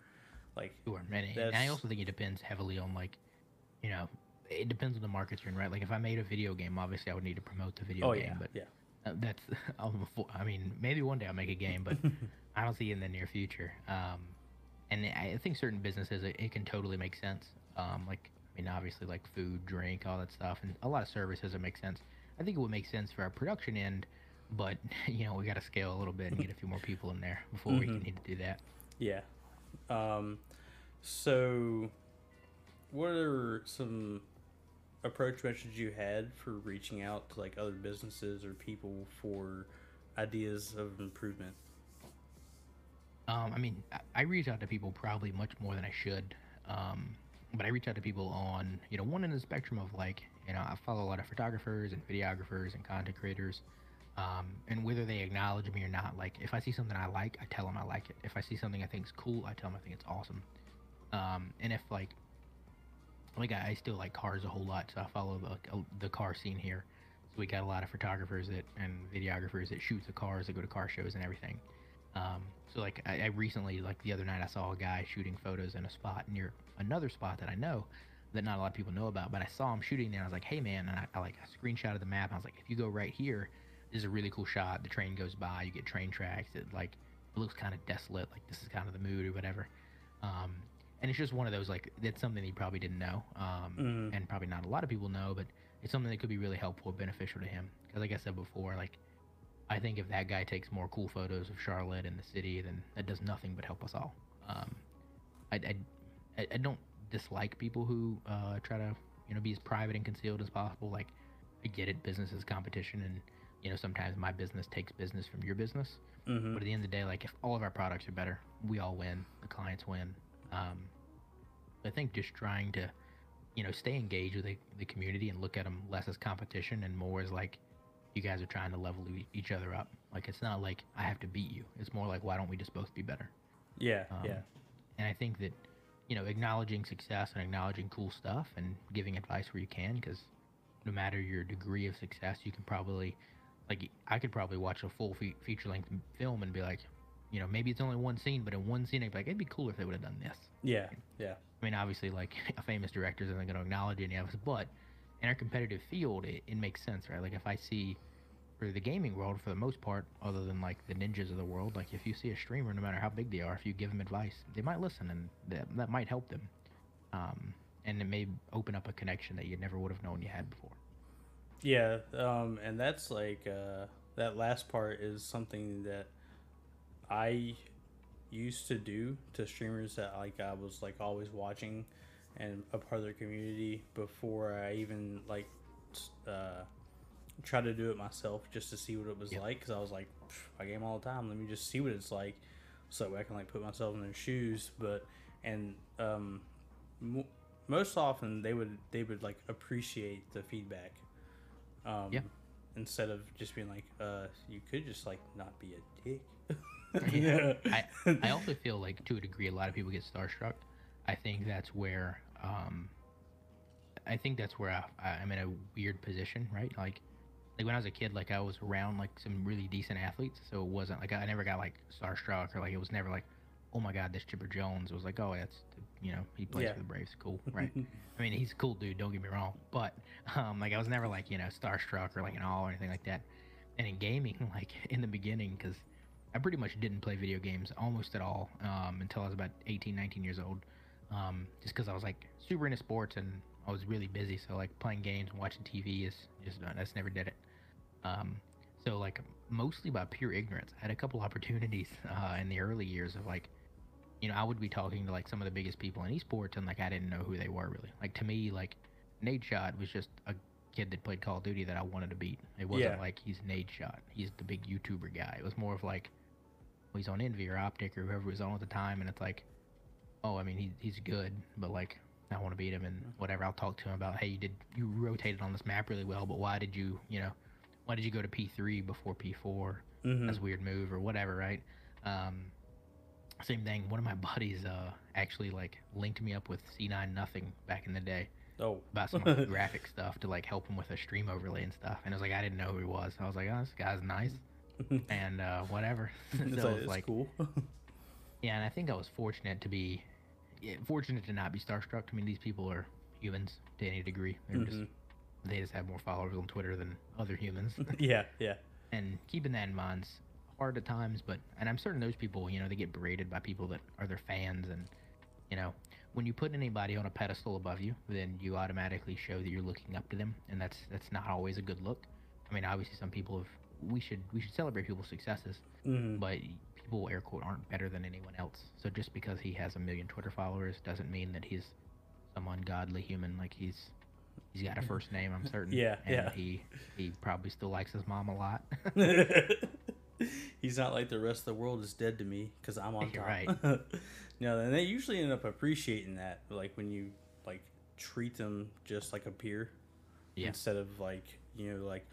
Like, Sure, and, and I also think it depends heavily on like, you know, it depends on the market you're in, right? Like if I made a video game, obviously I would need to promote the video oh game, yeah, but yeah, uh, that's [laughs] I'm I mean, maybe one day I'll make a game, but [laughs] I don't see it in the near future. Um, and I I think certain businesses it, it can totally make sense. Um, like I mean, obviously like food, drink, all that stuff, and a lot of services it makes sense. I think it would make sense for our production end, but [laughs] you know we got to scale a little bit and get a few more people in there before we Mhm. need to do that. yeah. Um, so, what are some approach methods you had for reaching out to like other businesses or people for ideas of improvement? Um, I mean, I, I reach out to people probably much more than I should. Um, but I reach out to people on, you know, one of the spectrum of like, you know, I follow a lot of photographers and videographers and content creators. Um, and whether they acknowledge me or not, like if I see something I like, I tell them I like it. If I see something I think is cool, I tell them I think it's awesome. Um, and if like, like I, still like cars a whole lot, so I follow the, the car scene here. So we got a lot of photographers that and videographers that shoot the cars, that go to car shows and everything. Um, so like I, I recently, like the other night, I saw a guy shooting photos in a spot near another spot that I know that not a lot of people know about. But I saw him shooting there. And I was like, hey man, and I, I like I screenshotted the map. I was like, if you go right here, this is a really cool shot. The train goes by, you get train tracks. It like it looks kind of desolate. Like this is kind of the mood or whatever. Um, and it's just one of those like that's something that he probably didn't know, um, Mhm. and probably not a lot of people know, but it's something that could be really helpful, beneficial to him. Because like I said before, like I think if that guy takes more cool photos of Charlotte and the city, then that does nothing but help us all. Um, I, I, I- I don't dislike people who uh, try to, you know, be as private and concealed as possible. Like, I get it, business is competition, and you know, sometimes my business takes business from your business. Mm-hmm. But at the end of the day, like if all of our products are better, we all win. The clients win. Um, I think just trying to, you know, stay engaged with the, the community and look at them less as competition and more as like, you guys are trying to level e- each other up. Like it's not like I have to beat you. It's more like why don't we just both be better? Yeah, Um, yeah, And I think that, you know, acknowledging success and acknowledging cool stuff and giving advice where you can, because no matter your degree of success, you can probably, like, I could probably watch a full fe- feature length film and be like, you know, maybe it's only one scene, but in one scene, I'd be like, it'd be cool if they would have done this. yeah, yeah. I mean, obviously, like [laughs] a famous director isn't going to acknowledge any of us, but in our competitive field, it, it makes sense, right? Like if I see for the gaming world, for the most part, other than like the ninjas of the world, like if you see a streamer, no matter how big they are, if you give them advice, they might listen, and that, that might help them. Um, and it may open up a connection that you never would have known you had before. Yeah, um, and that's like uh, that last part is something that I used to do to streamers that like I was like always watching and a part of their community before I even like uh, try to do it myself just to see what it was Yep. like because I was like I game all the time let me just see what it's like so I can like put myself in their shoes but and um, mo- most often they would they would like appreciate the feedback um, Yeah. instead of just being like uh, you could just like not be a dick [laughs] [laughs] Yeah. [laughs] I, I also [laughs] feel like to a degree a lot of people get starstruck. I think that's where um, I think that's where I, I'm in a weird position, right? Like like when I was a kid, like I was around like some really decent athletes, so it wasn't like I never got like starstruck or like it was never like, oh my god, this Chipper Jones. It was like, oh, that's you know he plays Yeah. for the Braves, cool, right? I mean, he's a cool dude. Don't get me wrong, but um, like I was never like you know starstruck or like an all or anything like that. And in gaming, like in the beginning, because I pretty much didn't play video games almost at all um, until I was about 18, 19 years old. Um, just because I was like super into sports and I was really busy. So like playing games and watching TV is just I just never did it. Um, so like mostly by pure ignorance. I had a couple [laughs] opportunities uh, in the early years of like, you know, I would be talking to like some of the biggest people in esports and like I didn't know who they were really. Like to me, like Nadeshot was just a kid that played Call of Duty that I wanted to beat. It wasn't Yeah. like he's Nadeshot. He's the big YouTuber guy. It was more of like, he's on Envy or Optic or whoever was on at the time, and it's like, oh, I mean, he, he's good, but like, I want to beat him and whatever. I'll talk to him about, hey, you did you rotated on this map really well, but why did you, you know, why did you go to P3 before P4? Mhm. That's a weird move or whatever, right? Um, same thing. One of my [laughs] buddies uh, actually like linked me up with C9 n0thing back in the day oh about some [laughs] graphic stuff to like help him with a stream overlay and stuff. And it was like I didn't know who he was. I was like, oh, this guy's nice [laughs] and uh, whatever. [laughs] so it's like, was it's like, cool [laughs] yeah, and I think I was fortunate to be, yeah, fortunate to not be starstruck. I mean, these people are humans to any degree. They're just Mhm. they just have more followers on Twitter than other humans. yeah, yeah. and keeping that in mind's hard at times. But and I'm certain those people, you know, they get berated by people that are their fans, and you know, when you put anybody on a pedestal above you, then you automatically show that you're looking up to them, and that's that's not always a good look. I mean, obviously, some people have we should we should celebrate people's successes, Mhm. but people air quote aren't better than anyone else. So just because he has a million Twitter followers doesn't mean that he's some ungodly human. Like he's he's got a [laughs] first name, I'm certain. Yeah, and yeah. He he probably still likes his mom a lot. [laughs] He's not like the rest of the world is dead to me because I'm on [laughs] top. right. no, and they usually end up appreciating that, like when you like treat them just like a peer Yeah. instead of like you know like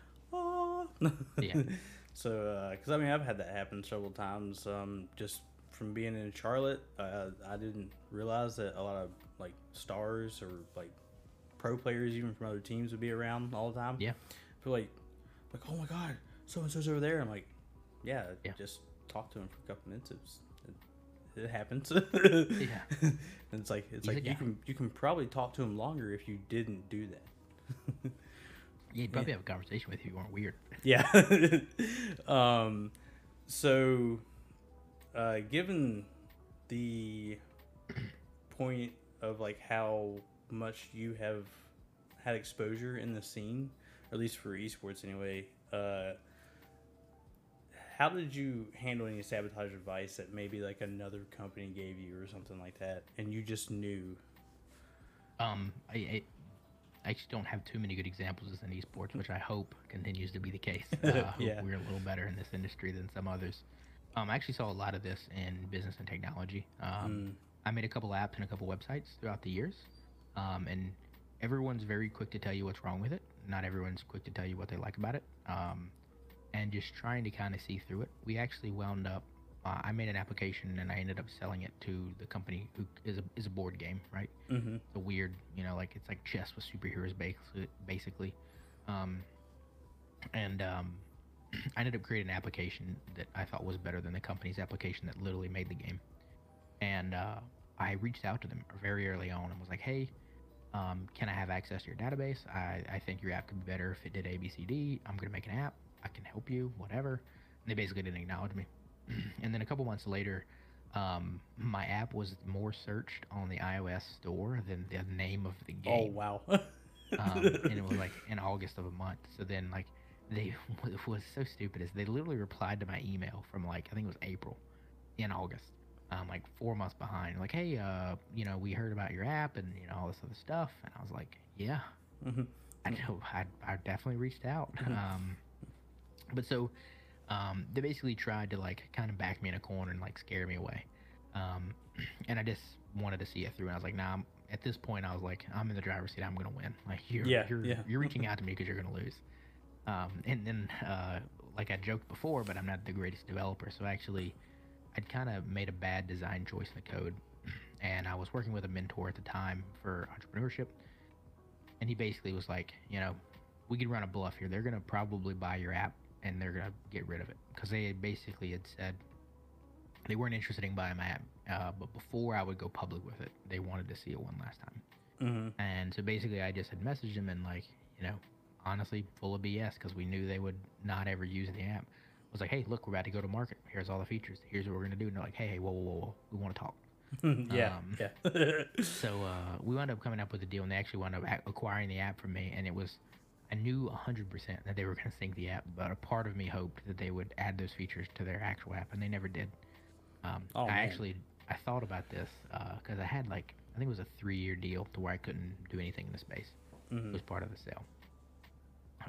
Yeah. [laughs] So, because I mean, I've had that happen several times. Um, just from being in Charlotte, uh, I didn't realize that a lot of like stars or like pro players, even from other teams, would be around all the time. Yeah. But like, like oh my god, so and so's over there. I'm like, yeah, Yeah. just talk to him for a couple minutes. It's, it, it happens. [laughs] Yeah. and it's like it's He's like you guy. can you can probably talk to him longer if you didn't do that. [laughs] Yeah, he'd probably have a conversation with you if you weren't weird. Yeah. [laughs] um, so, uh, given the point of like how much you have had exposure in the scene, or at least for esports anyway, uh, how did you handle any sabotage advice that maybe like another company gave you or something like that, and you just knew? Um, I, I, I actually don't have too many good examples in esports, which I hope continues to be the case. [laughs] Uh, Yeah. we're a little better in this industry than some others. Um, I actually saw a lot of this in business and technology. Um, Mm. I made a couple apps and a couple websites throughout the years, um, and everyone's very quick to tell you what's wrong with it. Not everyone's quick to tell you what they like about it, um, and just trying to kind of see through it. We actually wound up. Uh, I made an application and I ended up selling it to the company who is a is a board game, right? Mm-hmm. a weird, you know, like it's like chess with superheroes, basically. Basically, um, and um, [clears throat] I ended up creating an application that I thought was better than the company's application that literally made the game. And uh, I reached out to them very early on and was like, "Hey, um, can I have access to your database? I, I think your app could be better if it did A, B, C, D. I'm gonna make an app. I can help you, whatever." And they basically didn't acknowledge me. [clears throat] and then a couple months later, um, my app was more searched on the iOS store than the name of the game. Oh wow. [laughs] um, and it was like in August of a month. So then, like, they [laughs] what was so stupid is they literally replied to my email from like I think it was April, in August. Um, like four months behind. Like, hey, uh, you know, we heard about your app and you know all this other stuff, and I was like, yeah, Mhm. I know, I, I definitely reached out. Um, but so, um, they basically tried to like kind of back me in a corner and like scare me away. Um, [clears throat] and I just wanted to see it through. And I was like, nah. I'm, at this point, I was like, I'm in the driver's seat. I'm gonna win. [laughs] Like you're, Yeah, you're, yeah. you're reaching [laughs] out to me because you're gonna lose. Um, and then, uh, like I joked before, but I'm not the greatest developer, so actually, I'd kind of made a bad design choice in the code. [clears throat] And I was working with a mentor at the time for entrepreneurship, and he basically was like, you know, we could run a bluff here. They're gonna probably buy your app and they're gonna get rid of it because they had basically had said they weren't interested in buying my app, uh, but before I would go public with it, they wanted to see it one last time. Mhm. And so basically, I just had messaged them and like, you know, honestly, full of BS because we knew they would not ever use the app. I was like, hey, look, we're about to go to market. Here's all the features. Here's what we're gonna do. And they're like, hey, hey, whoa, whoa, whoa, whoa, we want to talk. [laughs] yeah. Um, yeah. [laughs] So uh, we wound up coming up with a deal, and they actually wound up acquiring the app from me. And it was, I knew 100% that they were going to sink the app, but a part of me hoped that they would add those features to their actual app, and they never did. Um, Oh, I man. actually, I thought about this because I had like, I think it was a three-year deal to where I couldn't do anything in the space. It Mhm. was part of the sale.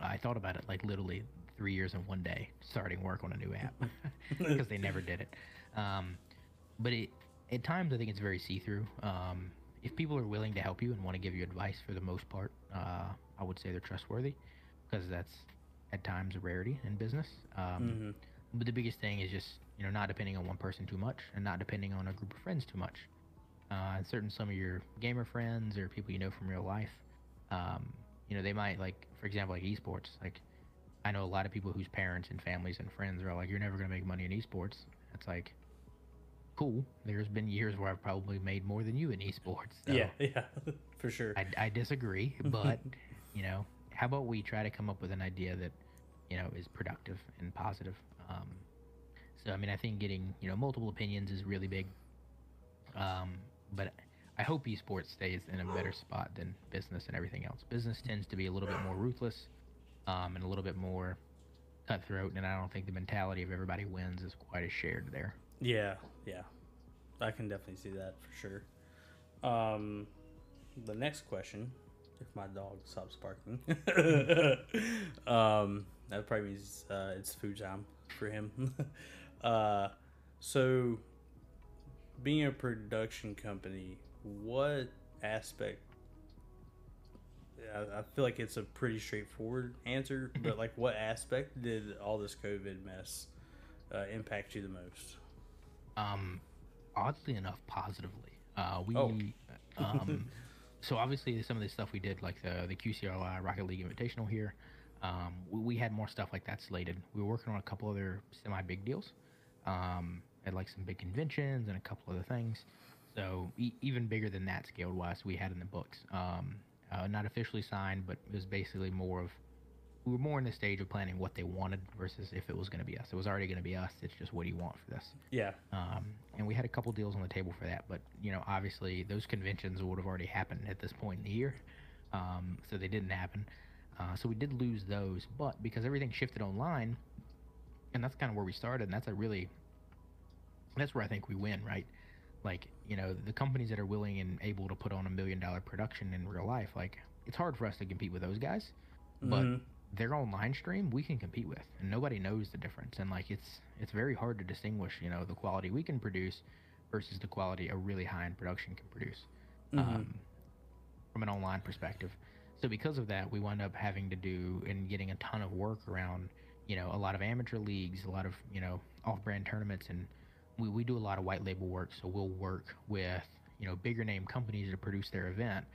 I thought about it like literally three years in one day, starting work on a new app [laughs] [laughs] because they never did it. Um, but it, at times, I think it's very see-through. Um, if people are willing to help you and want to give you advice, for the most part, uh, I would say they're trustworthy because that's at times a rarity in business. Um, Mhm. But the biggest thing is just you know not depending on one person too much and not depending on a group of friends too much. Uh, and certain some of your gamer friends or people you know from real life, um, you know they might like for example like esports. Like I know a lot of people whose parents and families and friends are like, "You're never gonna make money in esports." It's like cool. There's been years where I've probably made more than you in esports. So yeah, [laughs] yeah, for sure. I, I disagree, but [laughs] you know, how about we try to come up with an idea that you know is productive and positive. Um, so I mean, I think getting you know multiple opinions is really big. Um, but I hope esports stays in a better spot than business and everything else. Business tends to be a little bit more ruthless um, and a little bit more cutthroat, and I don't think the mentality of everybody wins is quite as shared there. Yeah, yeah, I can definitely see that for sure. Um, the next question, if my dog stops barking, [laughs] um, that probably means uh, it's food time for him. [laughs] uh, so, being a production company, what aspect? I, I feel like it's a pretty straightforward answer, but [laughs] like, what aspect did all this COVID mess uh, impact you the most? Um, oddly enough, positively. Uh, we, Oh. um, so obviously some of the stuff we did, like the the QCLI Rocket League Invitational here, um, we, we had more stuff like that slated. We were working on a couple other semi big deals, um, had like some big conventions and a couple other things. So e- even bigger than that scaled wise, we had in the books. Um, uh, not officially signed, but it was basically more of we were more in the stage of planning what they wanted versus if it was going to be us. It was already going to be us. It's just what do you want for this? Yeah, Um, and we had a couple deals on the table for that, but you know, obviously those conventions would have already happened at this point in the year, um, so they didn't happen. Uh, so we did lose those, but because everything shifted online, and that's kind of where we started, and that's a really, that's where I think we win, right? Like, you know, the companies that are willing and able to put on a million dollar production in real life, like, it's hard for us to compete with those guys, but Mhm. Their online stream we can compete with and nobody knows the difference and like it's it's very hard to distinguish you know the quality we can produce versus the quality a really high end production can produce Mhm. um, from an online perspective so because of that we wound up having to do and getting a ton of work around you know a lot of amateur leagues a lot of you know off brand tournaments and we, we do a lot of white label work so we'll work with you know bigger name companies to produce their event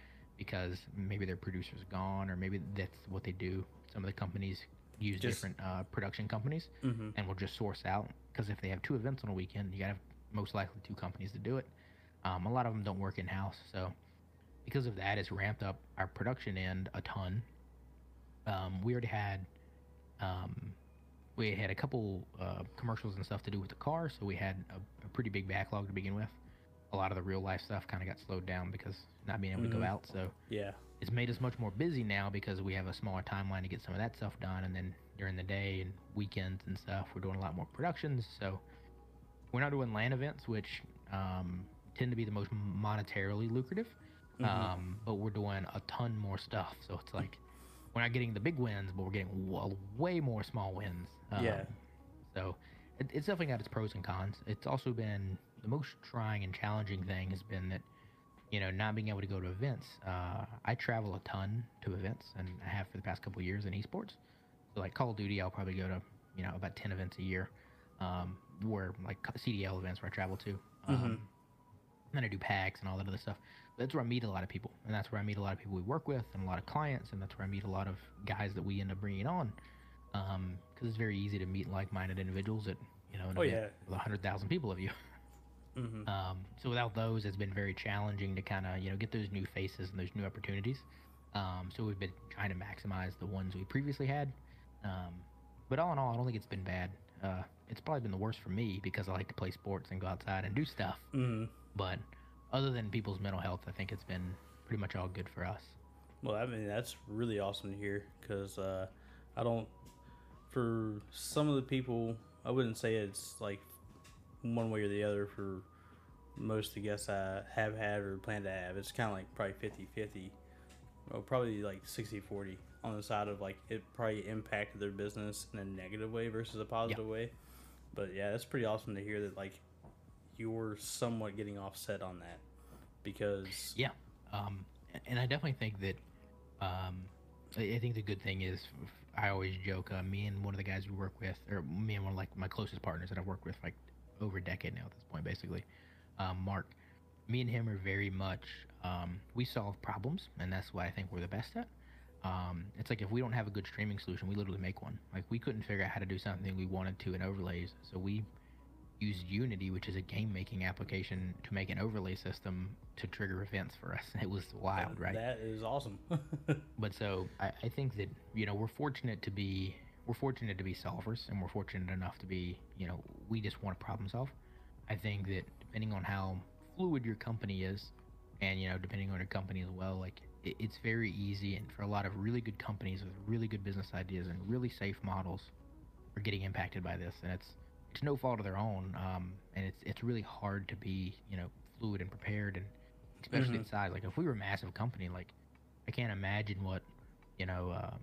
because maybe their producer's gone or maybe that's what they do. Some of the companies use Just- different uh, production companies Mhm. and will just source out because if they have two events on a weekend you gotta have most likely two companies to do it. Um, a lot of them don't work in house so because of that it's ramped up our production end a ton. Um, we already had um, we had a couple uh, commercials and stuff to do with the car so we had a, a pretty big backlog to begin with a lot of the real life stuff kind of got slowed down because not being able to Mhm. go out so Yeah. it's made us much more busy now because we have a smaller timeline to get some of that stuff done and then during the day and weekends and stuff we're doing a lot more productions so we're not doing LAN events which um, tend to be the most monetarily lucrative Mhm. um, but we're doing a ton more stuff so it's like we're not getting the big wins but we're getting w- way more small wins um, Yeah. so it, it's definitely got its pros and cons it's also been the most trying and challenging thing has been that you know, not being able to go to events. Uh, I travel a ton to events, and I have for the past couple of years in esports. So, like Call of Duty, I'll probably go to, you know, about 10 events a year, um, where like CDL events where I travel to. Um, Mhm. Then I do PAX and all that other stuff. But that's where I meet a lot of people, and that's where I meet a lot of people we work with, and a lot of clients, and that's where I meet a lot of guys that we end up bringing on. Because it's very easy to meet like-minded individuals at, you know, an Oh, yeah. with 100,000 people of you. Mhm. Um, so without those, it's been very challenging to kind of you know get those new faces and those new opportunities. Um, so we've been trying to maximize the ones we previously had. Um, but all in all, I don't think it's been bad. Uh, it's probably been the worst for me because I like to play sports and go outside and do stuff. Mhm. But other than people's mental health, I think it's been pretty much all good for us. Well, I mean that's really awesome to hear because uh, I don't. For some of the people, I wouldn't say it's like one way or the other. For most of the guests I have had or plan to have, it's kind of like probably 50-50. Well, probably like 60-40 on the side of like it probably impacted their business in a negative way versus a positive way. But yeah, that's pretty awesome to hear that like you're somewhat getting offset on that because Yeah, um, and I definitely think that um, I I think the good thing is I always joke. Uh, me and one of the guys we work with, or me and one of like my closest partners that I've worked with like over a decade now at this point, basically, um, Mark. Me and him are very much um, we solve problems, and that's what I think we're the best at. Um, it's like if we don't have a good streaming solution, we literally make one. Like we couldn't figure out how to do something we wanted to in overlays, so we used Unity, which is a game making application, to make an overlay system to trigger events for us. [laughs] It was wild, right? That is awesome. [laughs] but so I, I think that you know we're fortunate to be we're fortunate to be solvers, and we're fortunate enough to be you know we just want to problem solve. I think that depending on how fluid your company is, and you know depending on your company as well, like it, it's very easy, and for a lot of really good companies with really good business ideas and really safe models, are getting impacted by this, and it's it's no fault of their own, um, and it's it's really hard to be you know fluid and prepared, and especially Mhm. in size. Like if we were a massive company, like I can't imagine what you know. Um,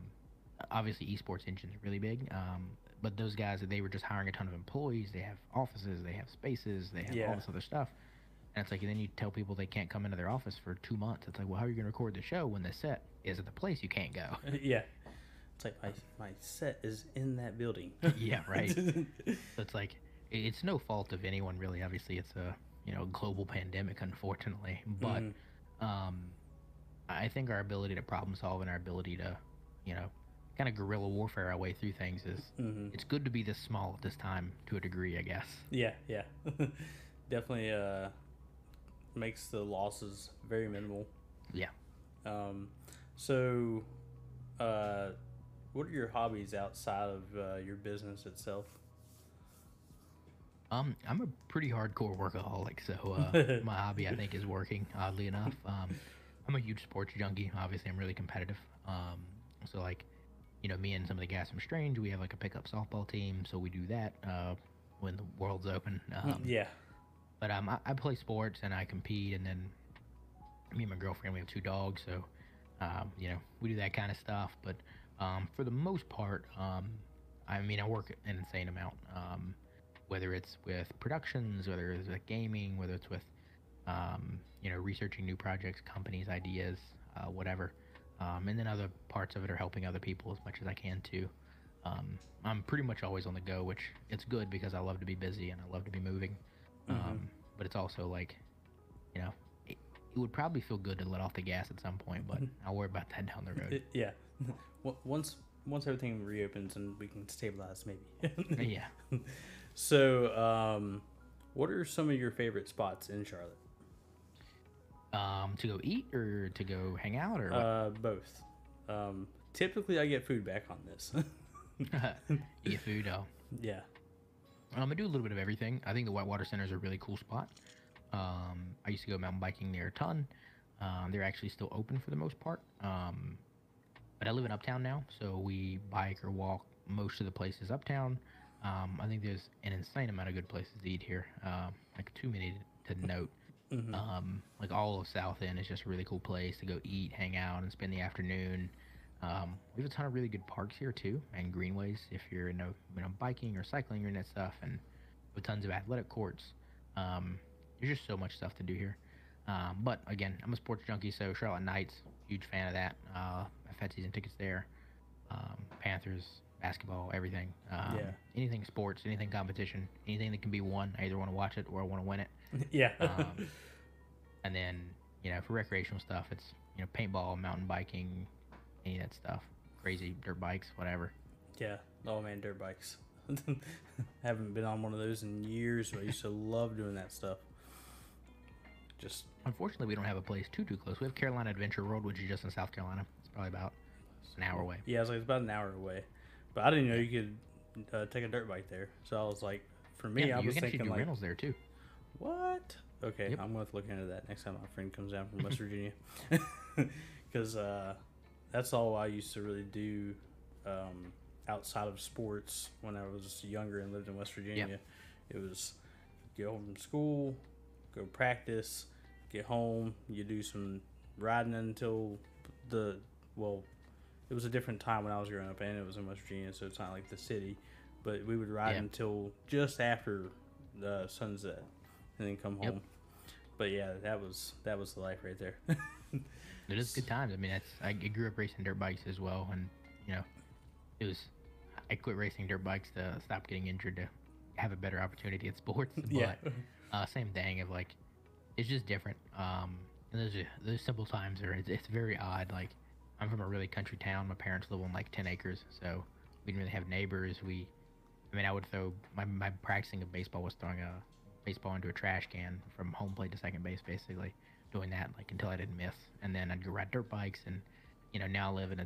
obviously, esports engines are really big, um, but those guys they were just hiring a ton of employees. They have offices, they have spaces, they have Yeah. all this other stuff. And it's like, and then you tell people they can't come into their office for two months. It's like, well, how are you going to record the show when the set is at the place you can't go? [laughs] yeah. It's like my my set is in that building. [laughs] Yeah, right. [laughs] So it's like it's no fault of anyone really. Obviously, it's a you know global pandemic, unfortunately. But Mhm. um, I think our ability to problem solve and our ability to you know kind of guerrilla warfare our way through things is Mhm. it's good to be this small at this time to a degree, I guess. Yeah, yeah. [laughs] Definitely uh makes the losses very minimal. Yeah. Um so uh what are your hobbies outside of uh, your business itself? Um, I'm a pretty hardcore workaholic, so uh, [laughs] my hobby I think is working. Oddly enough, um, I'm a huge sports junkie. Obviously, I'm really competitive. Um, so like, you know, me and some of the guys from Strange, we have like a pickup softball team, so we do that uh, when the world's open. Um, yeah. But um, I, I play sports and I compete, and then me and my girlfriend we have two dogs, so um, you know we do that kind of stuff. But um, for the most part, um, I mean I work an insane amount. Um, whether it's with productions, whether it's with gaming, whether it's with um, you know researching new projects, companies, ideas, uh, whatever. Um, and then other parts of it are helping other people as much as I can too. Um, I'm pretty much always on the go, which it's good because I love to be busy and I love to be moving. Mhm. Um, but it's also like, you know, it, it would probably feel good to let off the gas at some point, but I'll worry about that down the road. It- yeah. [laughs] Once once everything reopens and we can stabilize maybe. yeah. [laughs] So, um what are some of your favorite spots in Charlotte? Um, to go eat or to go hang out or? Uh both. Um typically I get food back on this. [laughs] [laughs] you get food. Oh. yeah. Um, I do a little bit of everything. I think the Whitewater Center is a really cool spot. Um, I used to go mountain biking there a ton. Um, they're actually still open for the most part. Um, but I live in Uptown now, so we bike or walk most of the places uptown. Um, I think there's an insane amount of good places to eat here. Um, like too many to, to note. Mhm. Um, like all of South End is just a really cool place to go eat, hang out, and spend the afternoon. Um, we have a ton of really good parks here too, and greenways if you're into you know biking or cycling or that stuff, and with tons of athletic courts. Um, there's just so much stuff to do here. Um, but again, I'm a sports junkie, so Charlotte Knights, huge fan of that. Uh, I've had season tickets there. Um, Panthers, basketball, everything. Um, Yeah. Anything sports, anything competition, anything that can be won. I either want to watch it or I want to win it. [laughs] yeah. Um, [laughs] and then, you know, for recreational stuff, it's, you know, paintball, mountain biking, any of that stuff. Crazy dirt bikes, whatever. yeah. Oh man, dirt bikes. [laughs] Haven't been on one of those in years, but I used to love doing that stuff. Just Unfortunately, we don't have a place too, too close. We have Carolina Adventure World, which is just in South Carolina. It's probably about an hour away. yeah, it's like it's about an hour away. But I didn't know you could uh, take a dirt bike there. So I was like, for me, yeah, I was thinking do like, rentals there too. What? Okay, Yep. I'm going to look into that next time my friend comes down from [laughs] West Virginia. [laughs] Because uh, that's all I used to really do um, outside of sports when I was younger and lived in West Virginia. It was get home from school, go practice, get home, you do some riding until the, well, it was a different time when I was growing up and it was in West Virginia, so it's not like the city. But we would ride Yeah. until just after the sunset and then come Yep. home. But yeah, that was that was the life right there. [laughs] It is good times. I mean, that's I I grew up racing dirt bikes as well, and you know, it was I quit racing dirt bikes to stop getting injured to have a better opportunity at sports. [laughs] But yeah. uh, same thing of like it's just different. Um, and those are those simple times are it's, it's very odd. Like I'm from a really country town. My parents live on like ten acres, so we didn't really have neighbors. We I mean, I would throw my my practicing of baseball was throwing a baseball into a trash can from home plate to second base, basically doing that like until I didn't miss, and then I'd go ride dirt bikes, and you know now I live in a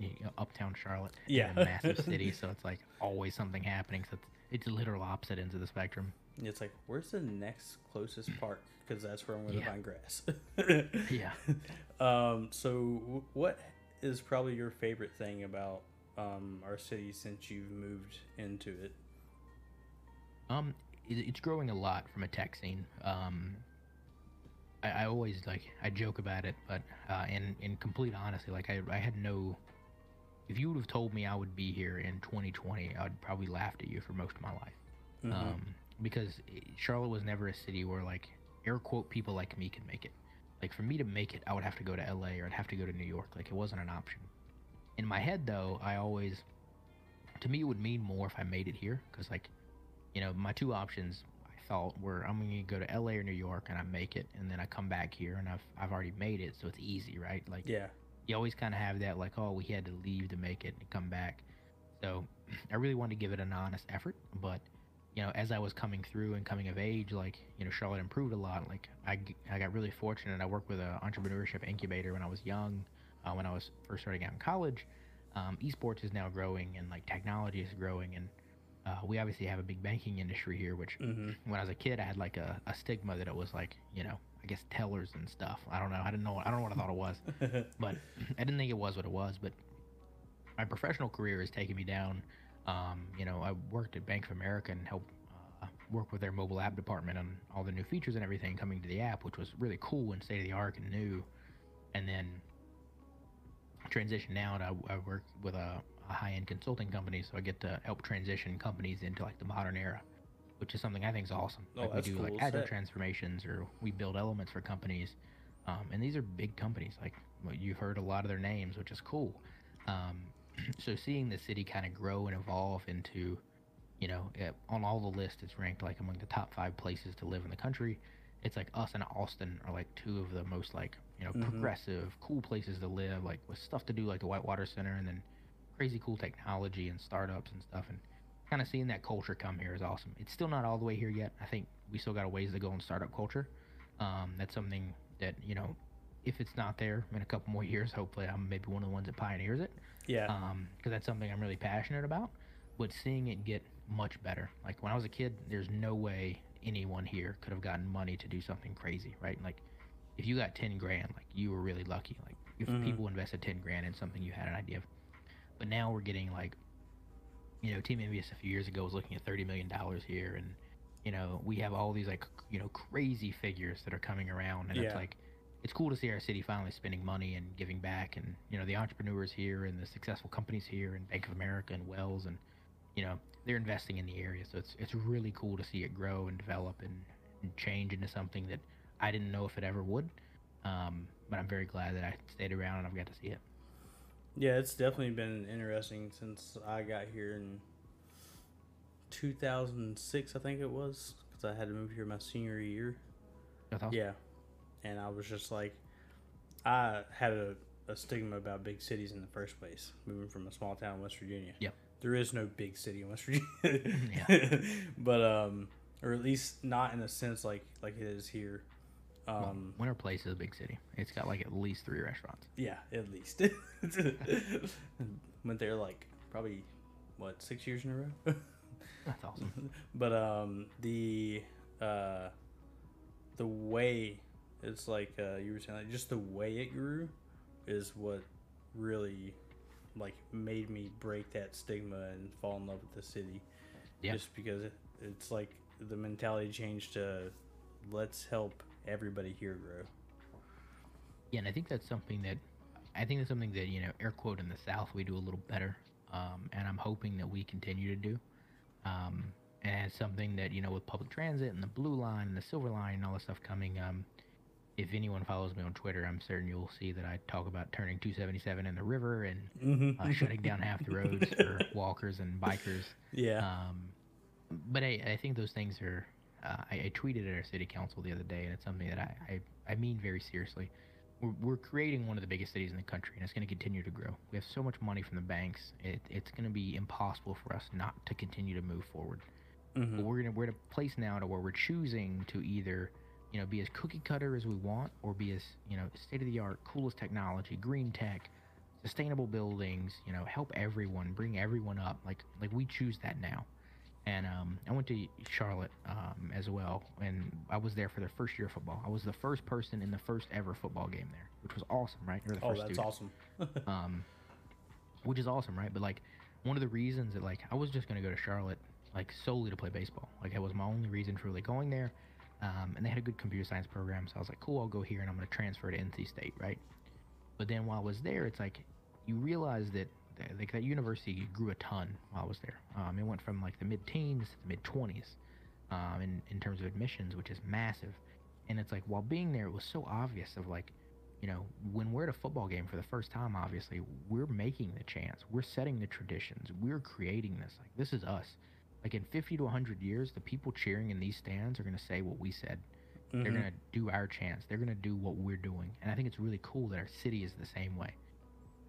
you know, uptown Charlotte, in Yeah. a massive [laughs] city, so it's like always something happening. So it's, it's literal opposite ends of the spectrum. It's like, where's the next closest park? Because that's where I'm going to Yeah. find grass. [laughs] [laughs] Yeah. Um, so, what is probably your favorite thing about um, our city since you've moved into it? Um, it, it's growing a lot from a tech scene. Um, I, I always like I joke about it, but uh, in in complete honesty, like I I had no. If you would have told me I would be here in 2020, I would probably laughed at you for most of my life. Mhm. Um, because Charlotte was never a city where like air quote people like me could make it. Like for me to make it, I would have to go to LA or I'd have to go to New York. Like it wasn't an option. In my head though, I always, to me, it would mean more if I made it here. Cause like, you know, my two options I thought were I'm gonna go to LA or New York and I make it, and then I come back here and I've I've already made it, so it's easy, right? Like yeah. you always kind of have that like oh we had to leave to make it and come back so [clears throat] i really wanted to give it an honest effort but you know as i was coming through and coming of age like you know charlotte improved a lot like I, I got really fortunate i worked with an entrepreneurship incubator when i was young uh, when i was first starting out in college um, esports is now growing and like technology is growing and uh, we obviously have a big banking industry here which hmm when I was a kid, I had like a, a stigma that it was like, you know, I guess tellers and stuff. I don't know. I didn't know. I don't know what I thought it was, [laughs] but I didn't think it was what it was. But my professional career has taken me down. Um, you know, I worked at Bank of America and helped uh, work with their mobile app department on all the new features and everything coming to the app, which was really cool and state of the art and new. And then transition now, and I, I work with a, a high end consulting company, so I get to help transition companies into like the modern era, which is something I think is awesome. Oh, like we do cool like agile transformations, or we build elements for companies, um, and these are big companies. Like you've heard a lot of their names, which is cool. Um, [clears throat] so seeing the city kind of grow and evolve into, you know, eh, on all the lists, it's ranked like among the top five places to live in the country. It's like us and Austin are like two of the most like you know Mhm. progressive, cool places to live, like with stuff to do like the Whitewater Center, and then crazy cool technology and startups and stuff. And kind of seeing that culture come here is awesome. It's still not all the way here yet. I think we still got a ways to go in startup culture. Um, that's something that you know, if it's not there in a couple more years, hopefully I'm maybe one of the ones that pioneers it yeah. because that's something I'm really passionate about. But seeing it get much better, like when I was a kid, there's no way anyone here could have gotten money to do something crazy, right? Like if you got ten grand, like you were really lucky. Like if Mhm. people invested ten grand in something you had an idea of, but now we're getting like, you know, Team MBS a few years ago was looking at thirty million dollars here, and you know we have all these like you know crazy figures that are coming around, and Yeah. it's like it's cool to see our city finally spending money and giving back and you know the entrepreneurs here and the successful companies here and Bank of America and Wells and you know they're investing in the area. So it's it's really cool to see it grow and develop and, and change into something that I didn't know if it ever would. Um, but I'm very glad that I stayed around and I've got to see it Yeah, it's definitely been interesting since I got here in 2006, I think it was, because I had to move here my senior year. Awesome. Yeah, and I was just like, I had a, a stigma about big cities in the first place, moving from a small town in West Virginia. Yep. There is no big city in West Virginia. [laughs] but um, or at least not in a sense like like it is here. Um, Winterplace is a big city it's got like at least three restaurants yeah, at least. [laughs] Went there like probably what six years in a row. [laughs] that's awesome but um the uh the way it's like uh you were saying like just the way it grew is what really like made me break that stigma and fall in love with the city Yeah. just because it, it's like the mentality changed to let's help everybody here grow Yeah, and I think that's something that I think that's something that you know, air quote in the South, we do a little better, um, and I'm hoping that we continue to do. Um, and it's something that you know, with public transit and the Blue Line and the Silver Line and all this stuff coming. Um, if anyone follows me on Twitter, I'm certain you'll see that I talk about turning 277 in the river and mm-hmm. uh, shutting down half the roads for [laughs] walkers and bikers. yeah Um, but I, I think those things are. Uh, I, I tweeted at our city council the other day, and it's something that I, I, I mean very seriously. we're, we're creating one of the biggest cities in the country, and it's going to continue to grow. We have so much money from the banks; it, it's going to be impossible for us not to continue to move forward. Mm-hmm. But we're gonna we're at a place now to where we're choosing to either, you know, be as cookie cutter as we want, or be as you know state of the art, coolest technology, green tech, sustainable buildings. You know, help everyone, bring everyone up. Like like we choose that now. And um, I went to Charlotte um, as well, and I was there for their first year of football. I was the first person in the first ever football game there, which was awesome, right? Or the Oh, first that's student awesome. [laughs] um, which is awesome, right? But like one of the reasons that like I was just gonna go to Charlotte like solely to play baseball. Like that was my only reason for really going there. Um, and they had a good computer science program, so I was like, cool, I'll go here and I'm gonna transfer to NC State, right? But then while I was there, it's like you realize that that- like that university grew a ton while I was there. Um, it went from like the mid teens to the mid twenties, um, in in terms of admissions, which is massive. And it's like while being there, it was so obvious of like you know, when we're at a football game for the first time, obviously, we're making the chance. We're setting the traditions. We're creating this. Like, this is us. Like, in 50 to 100 years, the people cheering in these stands are going to say what we said. They're Mhm. going to do our chance. They're going to do what we're doing. And I think it's really cool that our city is the same way.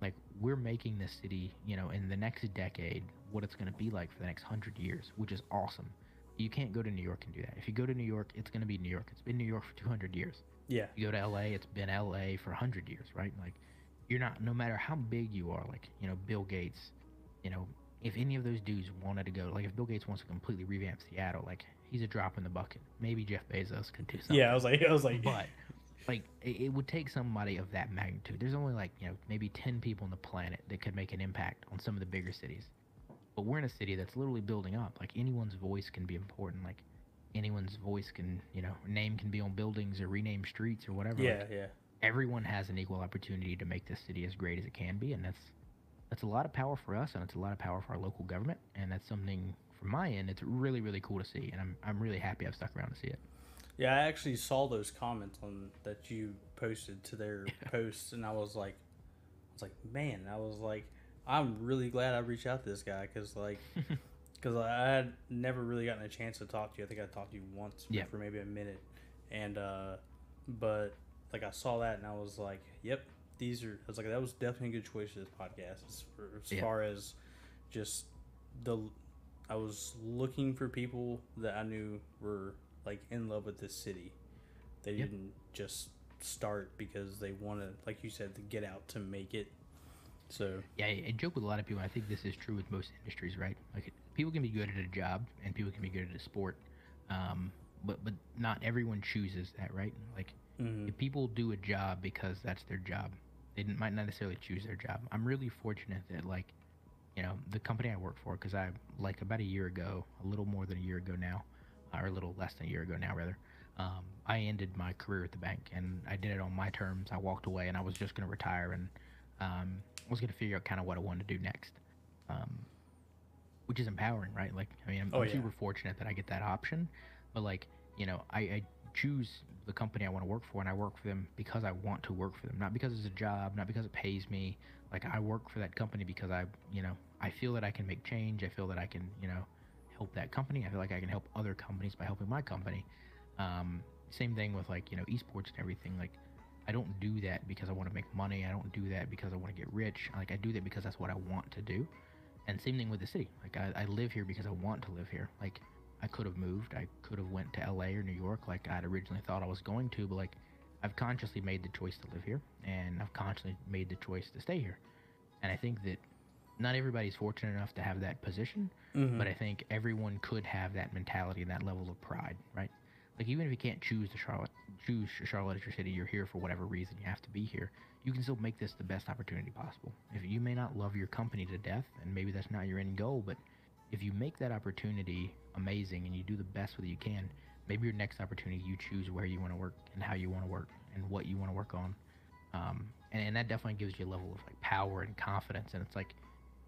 Like, we're making this city, you know, in the next decade, what it's going to be like for the next 100 years, which is awesome. You can't go to New York and do that. If you go to New York, it's going to be New York. It's been New York for 200 years. Yeah. You go to LA, it's been LA for 100 years, right? Like, you're not, no matter how big you are, like, you know, Bill Gates, you know, if any of those dudes wanted to go, like, if Bill Gates wants to completely revamp Seattle, like, he's a drop in the bucket. Maybe Jeff Bezos could do something. Yeah. I was like, I was like, But, like, it, it would take somebody of that magnitude. There's only, like, you know, maybe 10 people on the planet that could make an impact on some of the bigger cities. But we're in a city that's literally building up. Like, anyone's voice can be important. Like, anyone's voice can, you know, name can be on buildings or rename streets or whatever. yeah, Like, yeah. everyone has an equal opportunity to make this city as great as it can be, and that's that's a lot of power for us, and it's a lot of power for our local government, and that's something from my end. It's really really cool to see, and I'm I'm really happy I've stuck around to see it. Yeah, I actually saw those comments on that you posted to their [laughs] posts, and I was like, I was like, man, I was like, I'm really glad I reached out to this guy because like, [laughs] because I had never really gotten a chance to talk to you. I think I talked to you once Yeah. for maybe a minute, and uh, but like I saw that and I was like, yep, these are. I was like, that was definitely a good choice for this podcast as, for, as Yeah. far as just the. I was looking for people that I knew were like in love with this city. They Yep. didn't just start because they wanted, like you said, to get out to make it. So Yeah, I, I joke with a lot of people. I think this is true with most industries, right? Like people can be good at a job, and people can be good at a sport, um, but but not everyone chooses that, right? Like mhm. if people do a job because that's their job they didn't, might not necessarily choose their job i'm really fortunate that like you know the company i work for because i like about a year ago a little more than a year ago now or a little less than a year ago now rather um, i ended my career at the bank and i did it on my terms i walked away and i was just going to retire and um, was going to figure out kind of what i wanted to do next um, which is empowering right like i mean i'm, Oh, I'm yeah. super fortunate that i get that option but like you know I, I choose the company I want to work for, and I work for them because I want to work for them, not because it's a job, not because it pays me. Like I work for that company because I, you know, I feel that I can make change. I feel that I can, you know, help that company. I feel like I can help other companies by helping my company. Um, same thing with like you know esports and everything. Like I don't do that because I want to make money. I don't do that because I want to get rich. Like I do that because that's what I want to do. And same thing with the city. Like I, I live here because I want to live here. Like I could have moved. I could have went to LA or New York like I'd originally thought I was going to, but like I've consciously made the choice to live here and I've consciously made the choice to stay here. And I think that not everybody's fortunate enough to have that position, Mhm. but I think everyone could have that mentality and that level of pride, right? Like even if you can't choose the Charlotte, choose Charlotte as your city, you're here for whatever reason, you have to be here. You can still make this the best opportunity possible. If you may not love your company to death, and maybe that's not your end goal, but if you make that opportunity amazing and you do the best with it you can, maybe your next opportunity you choose where you want to work and how you want to work and what you want to work on. Um, and, and that definitely gives you a level of like power and confidence. And it's like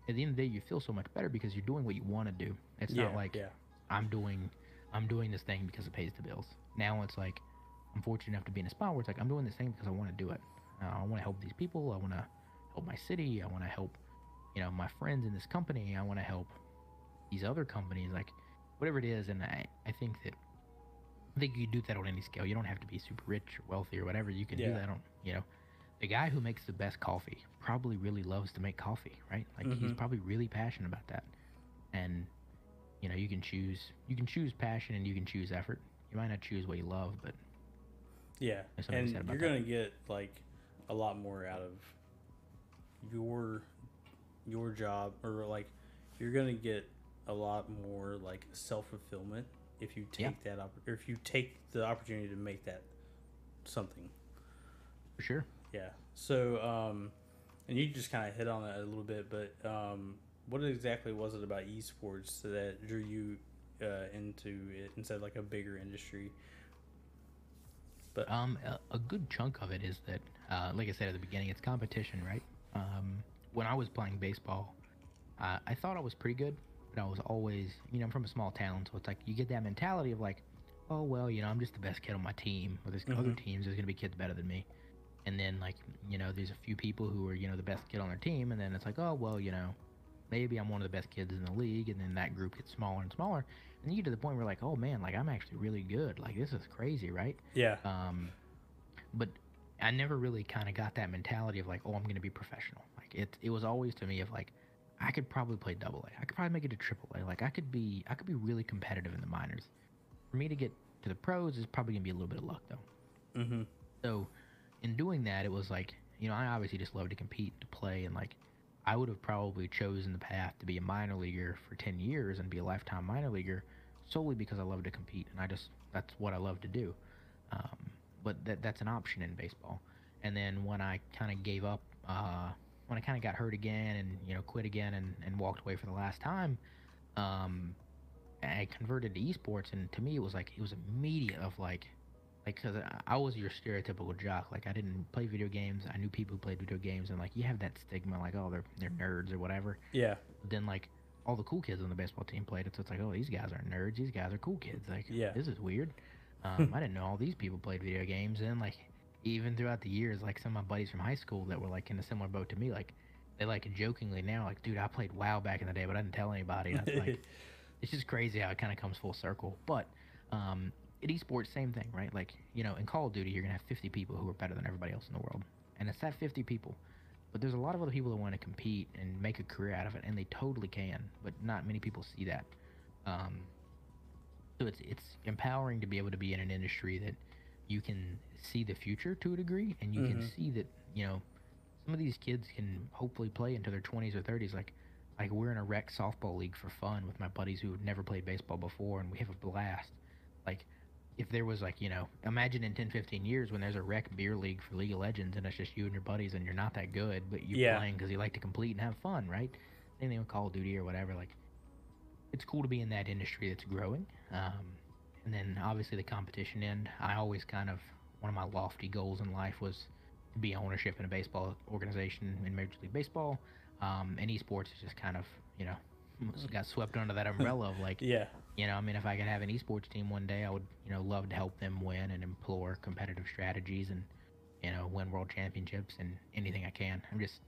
at the end of the day, you feel so much better because you're doing what you want to do. It's yeah, not like yeah, I'm doing I'm doing this thing because it pays the bills. Now it's like I'm fortunate enough to be in a spot where it's like I'm doing this thing because I want to do it. Uh, I want to help these people. I want to help my city. I want to help you know my friends in this company. I want to help these other companies. Like whatever it is. And I I think that I think you do that on any scale. You don't have to be super rich or wealthy or whatever. You can do that on you know. The guy who makes the best coffee probably really loves to make coffee, right? Like he's Mhm. probably really passionate about that. And you know, you can choose you can choose passion and you can choose effort. You might not choose what you love, but Yeah, and you're that. gonna get like a lot more out of your your job, or like you're gonna get a lot more like self fulfillment if you Yeah. take that up, or if you take the opportunity to make that something. for sure. Yeah. So, um, and you just kind of hit on that a little bit, but um, what exactly was it about esports that drew you uh, into it instead of like a bigger industry? But Um, a, a good chunk of it is that, uh, like I said at the beginning, it's competition, right? Um, when I was playing baseball, uh, I thought I was pretty good, but I was always, you know, I'm from a small town, so it's like you get that mentality of like, oh well, you know, I'm just the best kid on my team. Or there's other Mhm. teams, there's gonna be kids better than me, and then like, you know, there's a few people who are, you know, the best kid on their team, and then it's like, oh well, you know, maybe I'm one of the best kids in the league, and then that group gets smaller and smaller, and you get to the point where like, oh man, like I'm actually really good, like this is crazy, right? yeah, Um, but I never really kind of got that mentality of like, oh, I'm going to be professional. Like it, it was always to me of like, I could probably play double A. I could probably make it to triple A. Like I could be, I could be really competitive in the minors. For me to get to the pros is probably gonna be a little bit of luck though. mm-hmm. So, in doing that, it was like, you know, I obviously just love to compete, to play, and like, I would have probably chosen the path to be a minor leaguer for 10 years and be a lifetime minor leaguer solely because I love to compete, and I just, that's what I love to do. Um, but that, that's an option in baseball. And then when I kind of gave up, uh, when I kind of got hurt again and, you know, quit again and, and walked away for the last time, um, I converted to esports, and to me, it was like, it was immediate of like, like because I was your stereotypical jock. Like I didn't play video games. I knew people who played video games, and like you have that stigma, like oh they're they're nerds or whatever. yeah, then like all the cool kids on the baseball team played it, so it's like oh these guys aren't nerds. These guys are cool kids. Like Yeah. this is weird. [laughs] Um, I didn't know all these people played video games, and like even throughout the years, like some of my buddies from high school that were like in a similar boat to me, like they like jokingly now, like dude, I played WoW back in the day, but I didn't tell anybody. And it's like [laughs] it's just crazy how it kind of comes full circle. But um, at esports, same thing, right? Like you know, in Call of Duty, you're gonna have 50 people who are better than everybody else in the world, and it's that 50 people. But there's a lot of other people that want to compete and make a career out of it, and they totally can. But not many people see that. Um, so it's it's empowering to be able to be in an industry that you can see the future to a degree, and you can Mhm. see that you know some of these kids can hopefully play into their 20s or 30s. Like like we're in a rec softball league for fun with my buddies who had never played baseball before, and we have a blast. Like if there was like you know imagine in 10 15 years when there's a rec beer league for league of legends and it's just you and your buddies and you're not that good but you're Yeah. playing because you like to complete and have fun right same thing with call of duty or whatever like it's cool to be in that industry that's growing um, and then obviously the competition end i always kind of one of my lofty goals in life was to be ownership in a baseball organization in major league baseball um, and esports is just kind of you know got swept under that umbrella of like yeah, you know, I mean, if I could have an esports team one day, I would, you know, love to help them win and implore competitive strategies and, you know, win world championships and anything I can. I'm just,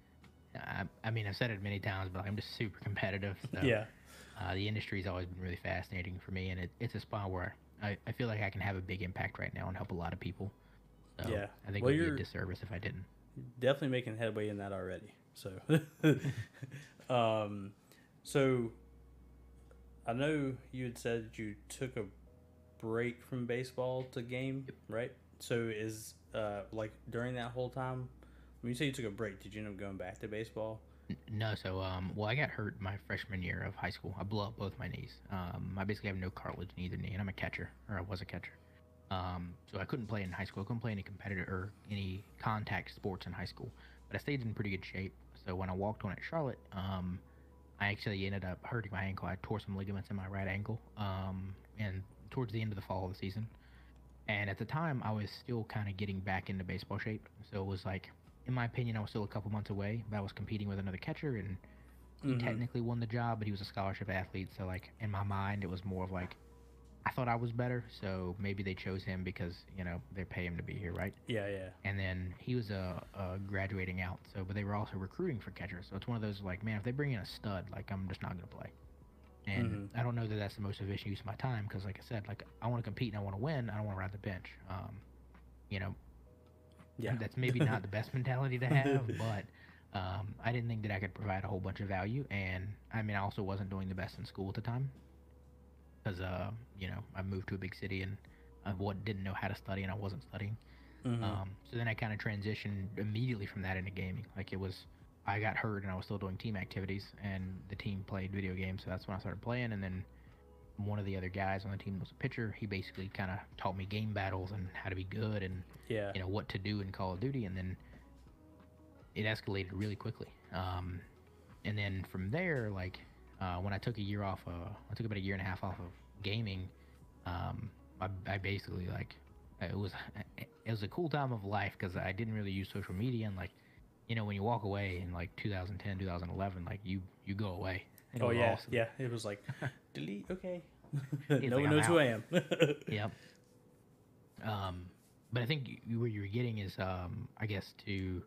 I, I mean, I've said it many times, but I'm just super competitive. So, yeah, Uh, the industry's always been really fascinating for me, and it, it's a spot where I, I feel like I can have a big impact right now and help a lot of people. So Yeah. I think Well, it would be a disservice if I didn't. definitely making headway in that already. So, [laughs] [laughs] um, so I know you had said you took a break from baseball to game, right? So is uh like during that whole time when you say you took a break, did you end up going back to baseball? No, so um, well, I got hurt my freshman year of high school. I blew up both my knees. Um, I basically have no cartilage in either knee, and I'm a catcher, or I was a catcher. Um, so I couldn't play in high school. I couldn't play any competitor or any contact sports in high school. But I stayed in pretty good shape. So when I walked on at Charlotte, um, I actually ended up hurting my ankle. I tore some ligaments in my right ankle. Um, and towards the end of the fall of the season. And at the time, I was still kind of getting back into baseball shape. So it was like, in my opinion, I was still a couple months away. But I was competing with another catcher, and he Mhm. technically won the job, but he was a scholarship athlete. So like in my mind, it was more of like, I thought I was better, so maybe they chose him because you know they pay him to be here, right? Yeah, yeah. And then he was uh, uh, graduating out, so but they were also recruiting for catchers. So it's one of those like, man, if they bring in a stud, like I'm just not gonna play. And Mhm. I don't know that that's the most efficient use of my time because, like I said, like I want to compete and I want to win. I don't want to ride the bench. Um, you know, Yeah. That's maybe not the best mentality to have, [laughs] but um, I didn't think that I could provide a whole bunch of value. And I mean, I also wasn't doing the best in school at the time because, uh, you know, I moved to a big city and I what, didn't know how to study and I wasn't studying. Mhm. Um, so then I kind of transitioned immediately from that into gaming. Like it was, I got hurt and I was still doing team activities, and the team played video games. So that's when I started playing. And then one of the other guys on the team was a pitcher. He basically kind of taught me GameBattles and how to be good and yeah. you know what to do in Call of Duty. And then it escalated really quickly. Um, and then from there, like uh, when I took a year off, uh, I took about a year and a half off of gaming. Um, I, I basically like it was it was a cool time of life because I didn't really use social media and like you know when you walk away in like 2010 2011 like you you go away it oh yeah, awesome. yeah. It was like [laughs] delete. Okay. [laughs] No like, one "I'm knows who. I am. [laughs] Yep. Um, but I think you, where you're getting is, um, I guess, to,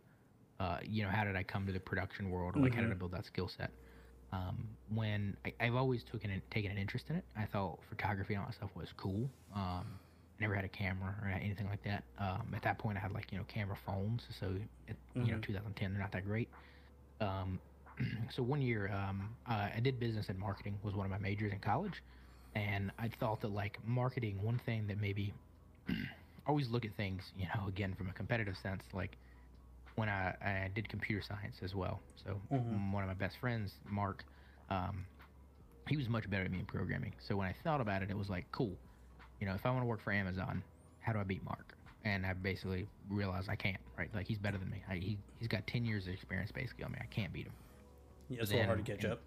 uh, you know, how did I come to the production world? Or like, how did I Mhm. build that skill set? Um, when I, I've always taken an, taken an interest in it, I thought photography and all that stuff was cool. Um, never had a camera or anything like that. Um, at that point, I had like you know camera phones, so it, you know Mhm. 2010 they're not that great. Um, [clears throat] so one year, um, uh, I did business and marketing was one of my majors in college, and I thought that like marketing, one thing that maybe [clears throat] always look at things, you know, again from a competitive sense, like when I, I did computer science as well. So Mhm. one of my best friends, Mark, um, he was much better at me in programming. So when I thought about it, it was like, cool, you know, if I want to work for Amazon, how do I beat Mark? And I basically realized I can't, right? Like he's better than me. I, he he's got ten years of experience basically on me. I can't beat him. yeah, it's a little hard to then- catch up.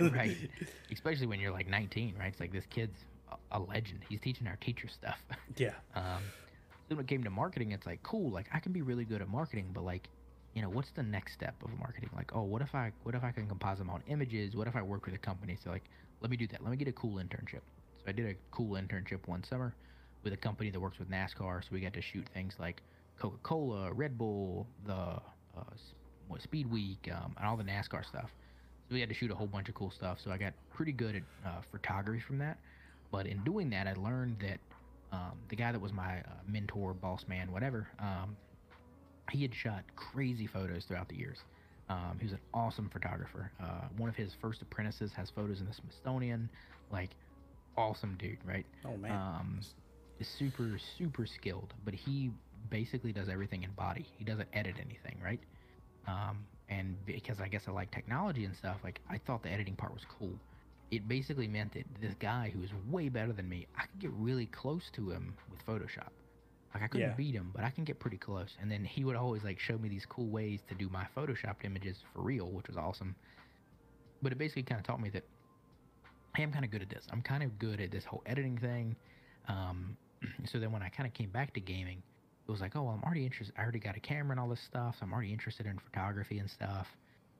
[laughs] right. [laughs] Especially when you're like 19, right? It's like this kid's a, legend. He's teaching our teacher stuff. yeah. [laughs] Um, then when it came to marketing, it's like cool. Like I can be really good at marketing, but like, you know, what's the next step of marketing? Like, oh, what if I what if I can composite my own images? What if I work with a company? So like, let me do that. Let me get a cool internship. So I did a cool internship one summer with a company that works with NASCAR. So we got to shoot things like Coca Cola, Red Bull, the uh, what Speed Week, um, and all the NASCAR stuff. So we had to shoot a whole bunch of cool stuff. So I got pretty good at uh, photography from that. But in doing that, I learned that um, the guy that was my uh, mentor, boss man, whatever, um, he had shot crazy photos throughout the years. Um, he was an awesome photographer. Uh, one of his first apprentices has photos in the Smithsonian. Like, awesome dude, right? Oh man. Um, is super super skilled, but he basically does everything in body. He doesn't edit anything, right? Um, and because I guess I like technology and stuff, like I thought the editing part was cool. It basically meant that this guy who was way better than me, I could get really close to him with Photoshop. Like I couldn't Yeah. beat him, but I can get pretty close. And then he would always like show me these cool ways to do my photoshopped images for real, which was awesome. But it basically kind of taught me that hey, I'm kind of good at this. I'm kind of good at this whole editing thing. Um, [clears throat] so then when I kind of came back to gaming, it was like, oh, well, I'm already interested. I already got a camera and all this stuff. So I'm already interested in photography and stuff.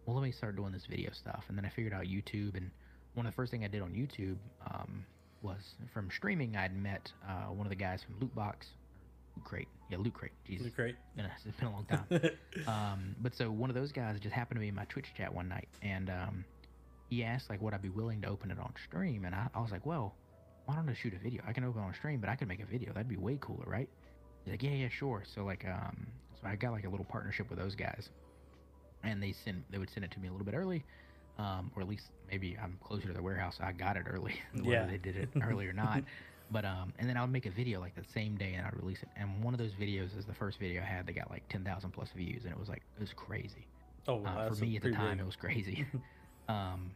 Well, let me start doing this video stuff. And then I figured out YouTube. And one of the first thing I did on YouTube um, was from streaming. I'd met uh, one of the guys from Lootbox, Loot Crate. Yeah, Loot Crate. Jesus, Look great. [laughs] it's been a long time. [laughs] Um, but so one of those guys just happened to be in my Twitch chat one night, and um, he asked like, would I be willing to open it on stream? And I, I was like, well, why don't I shoot a video? I can open it on stream, but I could make a video. That'd be way cooler, right? He's like, yeah, yeah, sure. So like, um, so I got like a little partnership with those guys, and they send they would send it to me a little bit early, um, or at least maybe I'm closer to the warehouse. I got it early, [laughs] whether Yeah. they did it early or not. [laughs] But um, and then I would make a video like that same day, and I'd release it. And one of those videos is the first video I had that got like ten thousand plus views, and it was like it was crazy. Oh, well, Uh, for me at the time, big- it was crazy. [laughs] um,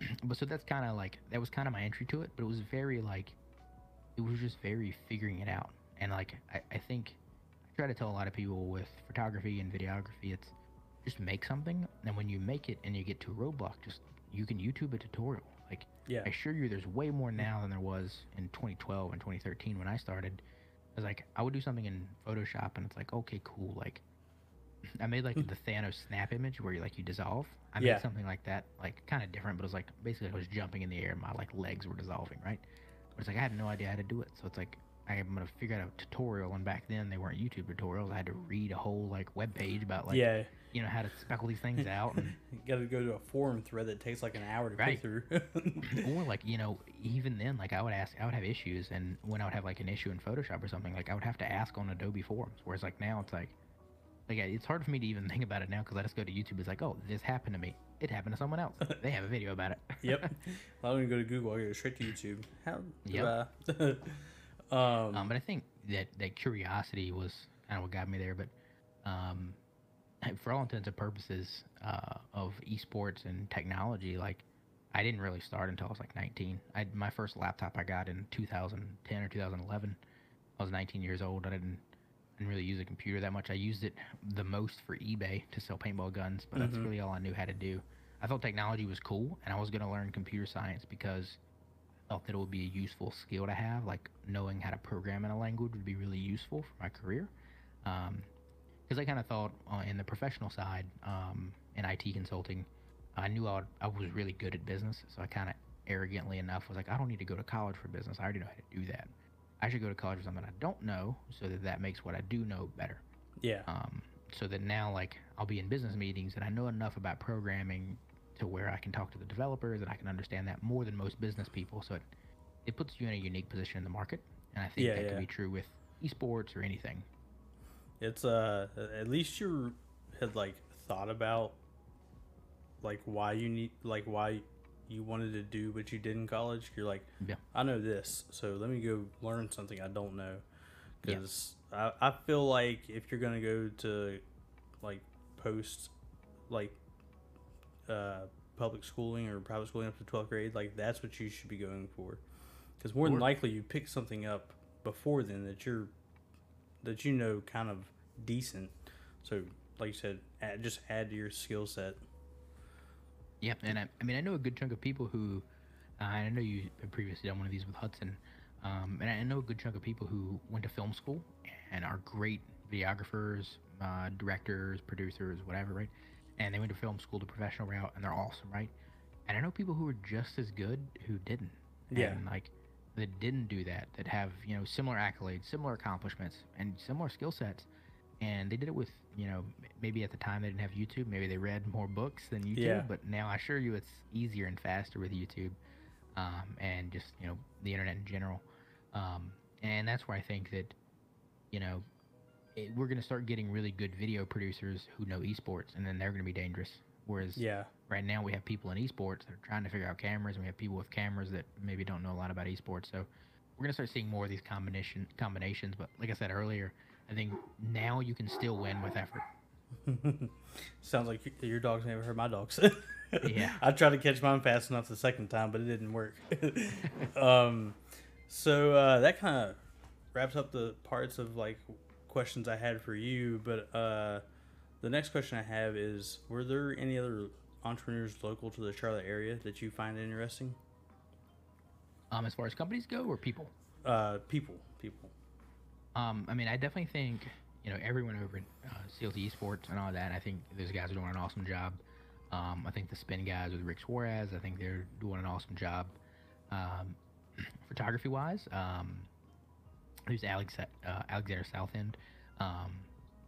[clears throat] but so that's kind of like that was kind of my entry to it. But it was very like it was just very figuring it out. And like I, I think I try to tell a lot of people with photography and videography, it's just make something, and when you make it and you get to a roadblock, just you can YouTube a tutorial. Like Yeah. I assure you, there's way more now than there was in 2012 and 2013 when I started. I was like, I would do something in Photoshop, and it's like, okay, cool. Like, I made like hmm. the Thanos snap image where you like you dissolve. I made Yeah. something like that, like kind of different, but it was like basically I was jumping in the air, and my like legs were dissolving, right? But it's like I had no idea how to do it, so it's like I'm gonna figure out a tutorial. And back then they weren't YouTube tutorials. I had to read a whole like web page about like yeah. You know how to speckle these things out. And, [laughs] You got to go to a forum thread that takes like an hour to Right. through. [laughs] or [laughs] like you know even then like i would ask i would have issues and when i would have like an issue in photoshop or something like i would have to ask on adobe forums whereas like now it's like like it's hard for me to even think about it now because I just go to YouTube. It's like, oh, this happened to me. It happened to someone else. they have a video about it. yep. I don't even go to Google. I go straight to YouTube. How? I- um, Um, but I think that that curiosity was kind of what got me there. But um, [laughs] for all intents and purposes uh, of esports and technology, like I didn't really start until I was like 19. I my first laptop I got in 2010 or 2011. I was 19 years old. I didn't didn't really use a computer that much. I used it the most for eBay to sell paintball guns, but that's Mhm. really all I knew how to do. I thought technology was cool, and I was going to learn computer science because I thought that it would be a useful skill to have. Like knowing how to program in a language would be really useful for my career. Because I kind of thought uh, in the professional side, um, in IT consulting, I knew I, would, I was really good at business. So I kind of arrogantly enough was like, I don't need to go to college for business. I already know how to do that. I should go to college for something I don't know, so that that makes what I do know better. yeah. Um, so that now, like, I'll be in business meetings and I know enough about programming to where I can talk to the developers and I can understand that more than most business people. So it, it puts you in a unique position in the market. And I think Yeah, that yeah. can be true with esports or anything. It's uh at least you had like thought about like why you need like why you wanted to do what you did in college. You're like, Yeah. I know this, so let me go learn something I don't know. Yeah. Because I, I feel like if you're gonna go to like post like uh public schooling or private schooling up to 12th grade, like that's what you should be going for. Because more than likely you pick something up before then that you're that you know kind of decent. So, like you said, add, just add to your skill set. Yeah, and I, I mean, I know a good chunk of people who, uh, I know you previously done one of these with Hudson, um, and I know a good chunk of people who went to film school and are great videographers, uh, directors, producers, whatever, right? And they went to film school the professional route, and they're awesome, right? And I know people who are just as good who didn't. Yeah. And like that didn't do that, that have you know similar accolades, similar accomplishments, and similar skill sets, and they did it with you know maybe at the time they didn't have YouTube, maybe they read more books than YouTube, Yeah. but now I assure you it's easier and faster with YouTube, um, and just you know the internet in general, um, and that's where I think that you know it, we're gonna start getting really good video producers who know esports, and then they're gonna be dangerous. Whereas Yeah, right now we have people in esports that are trying to figure out cameras and we have people with cameras that maybe don't know a lot about esports so we're going to start seeing more of these combination combinations but like i said earlier i think now you can still win with effort [laughs] sounds like your dogs never heard my dogs. [laughs] Yeah. I tried to catch mine fast enough the second time, but it didn't work. [laughs] um, so uh, that kind of wraps up the parts of like questions I had for you. But uh, the next question I have is: Were there any other entrepreneurs local to the Charlotte area that you find interesting? um, as far as companies go or people Uh, people, people. um, i mean i definitely think you know everyone over at uh, clt esports and all that i think those guys are doing an awesome job um, i think the spin guys with rick suarez i think they're doing an awesome job um, [clears throat] photography wise um, there's Alex, uh, Alexander Southend. Um,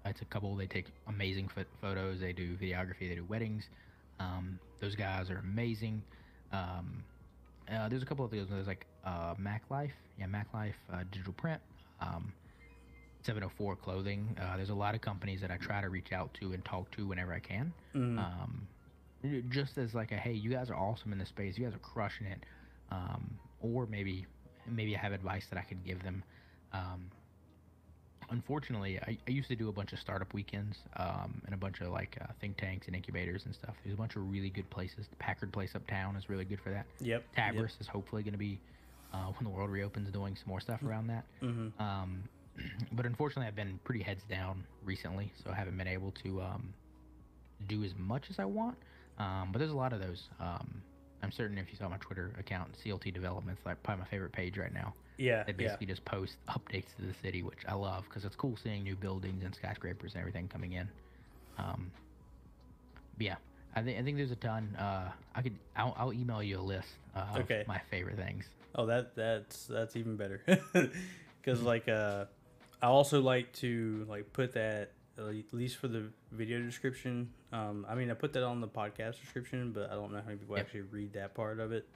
it's a couple. They take amazing pho- photos. They do videography. They do weddings. Um, those guys are amazing. Um, uh, there's a couple of those. There's like uh, Mac Life. Yeah, Mac Life uh, digital print. Um, 704 clothing. Uh, there's a lot of companies that I try to reach out to and talk to whenever I can. Mm. Um, just as like a hey, you guys are awesome in this space. You guys are crushing it. Um, or maybe maybe I have advice that I could give them. Um, unfortunately, I, I used to do a bunch of startup weekends um, and a bunch of like uh, think tanks and incubators and stuff. There's a bunch of really good places. The Packard place uptown is really good for that. Yep. Tabris is hopefully going to be uh, [laughs] when the world reopens, doing some more stuff around that. Mm-hmm. Um, [clears throat] but unfortunately, I've been pretty heads down recently, so I haven't been able to um, do as much as I want. Um, but there's a lot of those. Um, I'm certain if you saw my Twitter account, CLT Developments, like probably my favorite page right now. Yeah. They Yeah. basically just post updates to the city, which I love because it's cool seeing new buildings and skyscrapers and everything coming in. Um, yeah, I think I think there's a ton. Uh, I could I'll, I'll email you a list of Okay. my favorite things. Oh, that that's that's even better. [laughs] Because like uh, I also like to like put that at least for the video description. Um, I mean, I put that on the podcast description, but I don't know how many people Yep. actually read that part of it.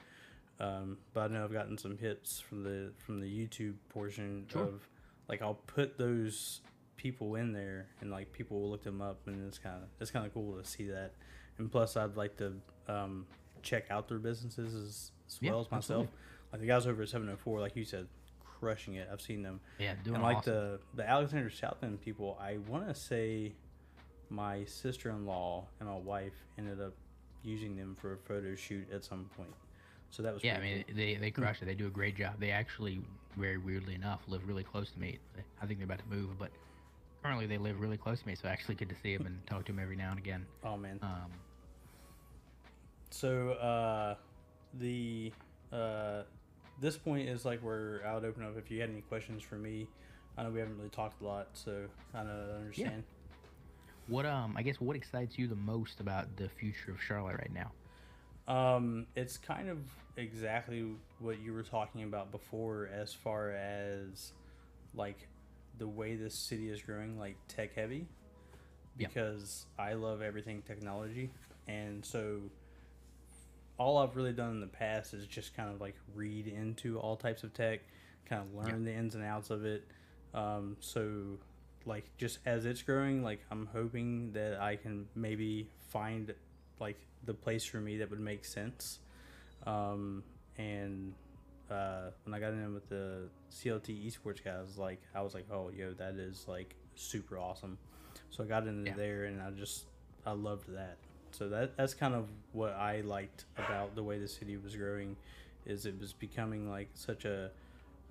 Um, but I know I've gotten some hits from the from the YouTube portion Sure. of like I'll put those people in there, and like people will look them up, and it's kind of it's kind of cool to see that. And plus, I'd like to um, check out their businesses as, as Yeah, well as myself. absolutely. Like the guys over at Seven Hundred Four, like you said, crushing it. I've seen them, Yeah, doing and like awesome. the the Alexander Southend people. I want to say my sister in law and my wife ended up using them for a photo shoot at some point. So that was Yeah, I mean cool. they they crush it. They do a great job. They actually, very weirdly enough, live really close to me. I think they're about to move, but currently they live really close to me, so I actually get to see them and talk to them every now and again. [laughs] oh man. Um, So uh, the uh, this point is like where I would open up if you had any questions for me. I know we haven't really talked a lot, so kind of understand. what um, I guess what excites you the most about the future of Charlotte right now? Um, it's kind of exactly what you were talking about before, as far as like the way this city is growing, like tech heavy. Yeah. Because I love everything technology, and so all I've really done in the past is just kind of like read into all types of tech, kind of learn the ins and outs of it. Um, so like just as it's growing, like I'm hoping that I can maybe find like the place for me that would make sense. Um, and uh, when I got in with the CLT esports guys, like I was like, oh, yo, that is like super awesome. So I got into Yeah. there, and I just I loved that. So that that's kind of what I liked about the way the city was growing, is it was becoming like such a,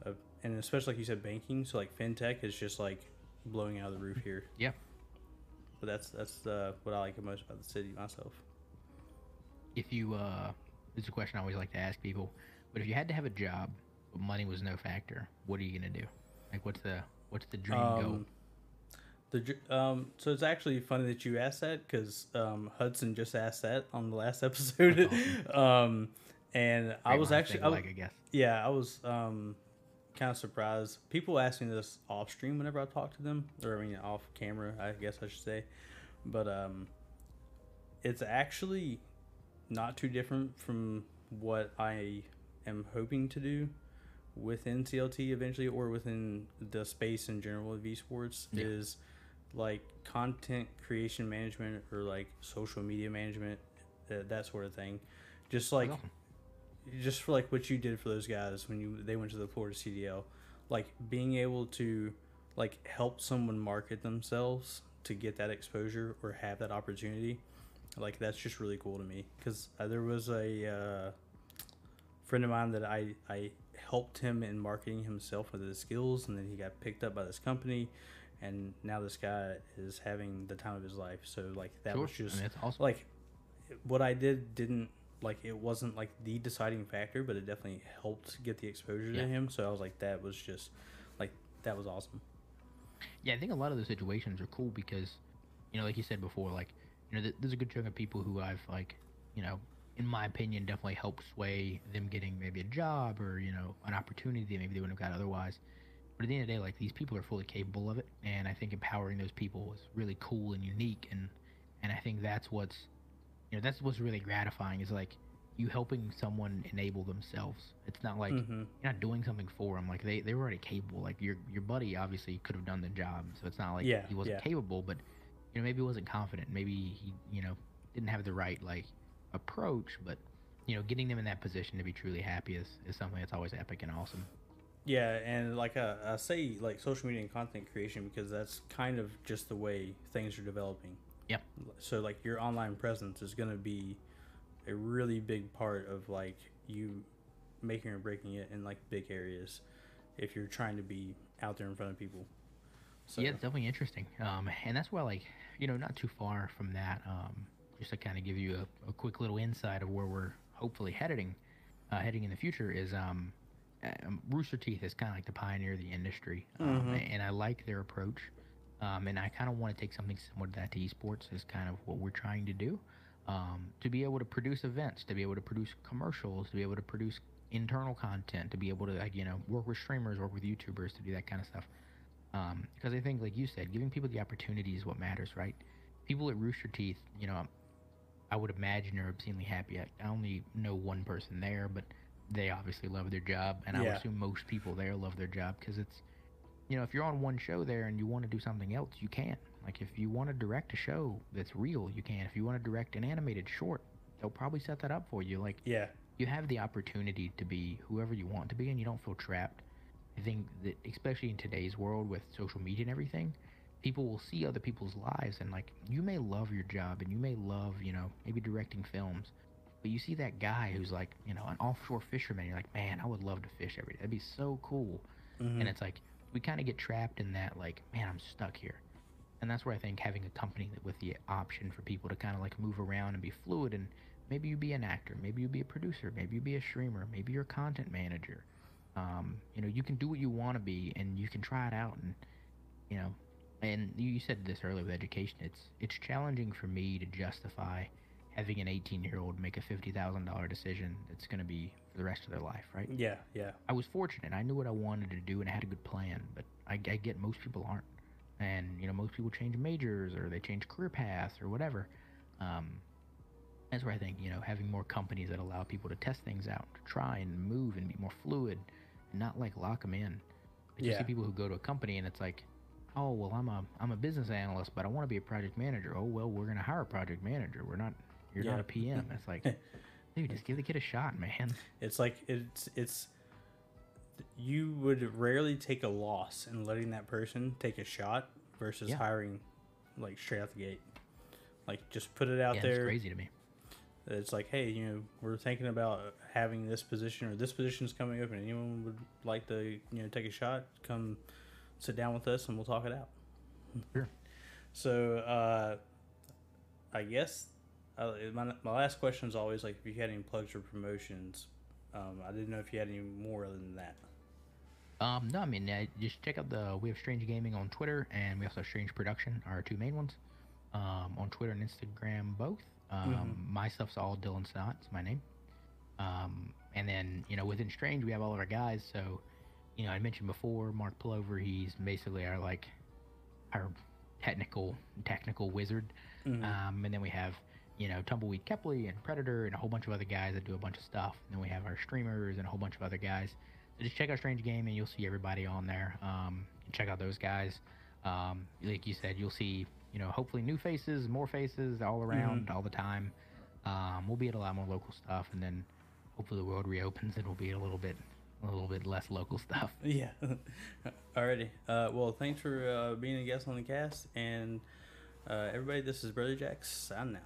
a and especially like you said, banking. So like fintech is just like blowing out of the roof here. Yeah. But that's that's uh, what I like the most about the city myself. If you uh, this is a question I always like to ask people, but if you had to have a job, but money was no factor, what are you gonna do? Like, what's the what's the dream goal? Um, the um, so it's actually funny that you asked that because um, Hudson just asked that on the last [laughs] episode, um, and I was actually I, alike, I guess. yeah I was um, kind of surprised. People ask me this off stream whenever I talk to them, or I mean off camera, I guess I should say, but um, it's actually not too different from what I am hoping to do within CLT eventually or within the space in general of esports Yeah. is like content creation management or like social media management uh, that sort of thing. Just like just for like what you did for those guys when you they went to the Florida CDL like being able to like help someone market themselves to get that exposure or have that opportunity like that's just really cool to me because uh, there was a uh, friend of mine that I I helped him in marketing himself with his skills, and then he got picked up by this company, and now this guy is having the time of his life. So like that Sure. was I just mean, awesome. like what I did didn't like it wasn't like the deciding factor, but it definitely helped get the exposure Yeah. to him. So I was like that was just like that was awesome. Yeah, I think a lot of those situations are cool because, you know, like you said before, like, you know, there's a good chunk of people who I've, like, you know, in my opinion, definitely helped sway them getting maybe a job or, you know, an opportunity that maybe they wouldn't have got otherwise. But at the end of the day, like, these people are fully capable of it. And I think empowering those people is really cool and unique. And, and I think that's what's, you know, that's what's really gratifying is like you helping someone enable themselves. It's not like, hmm you're not doing something for them. Like they, they were already capable. Like your your buddy obviously could have done the job. So it's not like Yeah, he wasn't yeah. capable, but you know maybe he wasn't confident. Maybe he you know didn't have the right like approach. But you know getting them in that position to be truly happy is, is something that's always epic and awesome. Yeah, and like uh, I say, like social media and content creation because that's kind of just the way things are developing. Yep. So like your online presence is going to be a really big part of like you making or breaking it in like big areas if you're trying to be out there in front of people. So Yeah, it's definitely interesting. Um, and that's why like you know not too far from that. Um, just to kind of give you a, a quick little insight of where we're hopefully heading, uh, heading in the future is um, um, Rooster Teeth is kind of like the pioneer of the industry, um, Mhm. and I like their approach. Um, and I kind of want to take something similar to that to esports is kind of what we're trying to do. Um, to be able to produce events, to be able to produce commercials, to be able to produce internal content, to be able to like you know work with streamers, work with YouTubers, to do that kind of stuff. Um, because I think, like you said, giving people the opportunity is what matters, right? People at Rooster Teeth, you know, I would imagine are obscenely happy. I I only know one person there, but they obviously love their job, and I would assume most people there love their job because it's you know, if you're on one show there and you want to do something else, you can. Like if you want to direct a show that's real, you can. If you want to direct an animated short, they'll probably set that up for you. Like Yeah. you have the opportunity to be whoever you want to be and you don't feel trapped. I think that especially in today's world with social media and everything, people will see other people's lives and like you may love your job and you may love, you know, maybe directing films. But you see that guy who's like, you know, an offshore fisherman, you're like, man, I would love to fish every day. That'd be so cool. Mhm. And it's like we kind of get trapped in that, like, man, I'm stuck here. And that's where I think having a company that with the option for people to kind of like move around and be fluid and maybe you be an actor, maybe you be a producer, maybe you be a streamer, maybe you're a content manager. Um, you know, you can do what you want to be and you can try it out and you know, and you said this earlier with education. It's it's challenging for me to justify having an 18 year old make a fifty thousand dollar decision that's going to be for the rest of their life, right? Yeah. Yeah. I was fortunate. I knew what I wanted to do and I had a good plan, but I, I get most people aren't. And, you know, most people change majors or they change career paths or whatever. Um, that's where I think, you know, having more companies that allow people to test things out, to try and move and be more fluid and not like lock them in. Like You see people who go to a company and it's like, oh, well, I'm a, I'm a business analyst, but I want to be a project manager. Oh, well, we're going to hire a project manager. We're not, you're Yeah. not a PM. [laughs] It's like, dude, just give the kid a shot, man. It's like it's it's you would rarely take a loss in letting that person take a shot versus Yeah. hiring like straight out the gate. Like just put it out yeah, there. it's crazy to me. It's like, hey, you know, we're thinking about having this position or this position is coming up, and anyone would like to, you know, take a shot. Come sit down with us, and we'll talk it out. Sure. So, uh, I guess uh, my my last question is always like, if you had any plugs or promotions. Um, I didn't know if you had any more other than that. Um, no, I mean, uh, just check out the we have Strange Gaming on Twitter, and we also have Strange Production, our two main ones, um, on Twitter and Instagram both. Um, My stuff's all Dylan Snott, it's my name. Um, and then you know within Strange we have all of our guys. So, you know, I mentioned before Mark Plover, he's basically our like our technical technical wizard. Mhm. Um, and then we have, you know, Tumbleweed Kepley and Predator and a whole bunch of other guys that do a bunch of stuff. And then we have our streamers and a whole bunch of other guys. So just check out Strange Game and you'll see everybody on there. Um, check out those guys. Um, like you said, you'll see, you know, hopefully new faces, more faces all around all the time. Um, we'll be at a lot more local stuff, and then hopefully the world reopens. and It'll be a little bit, a little bit less local stuff. [laughs] Yeah. Alrighty. Uh, well, thanks for uh, being a guest on the cast, and uh, everybody. This is Brother Jack signing out.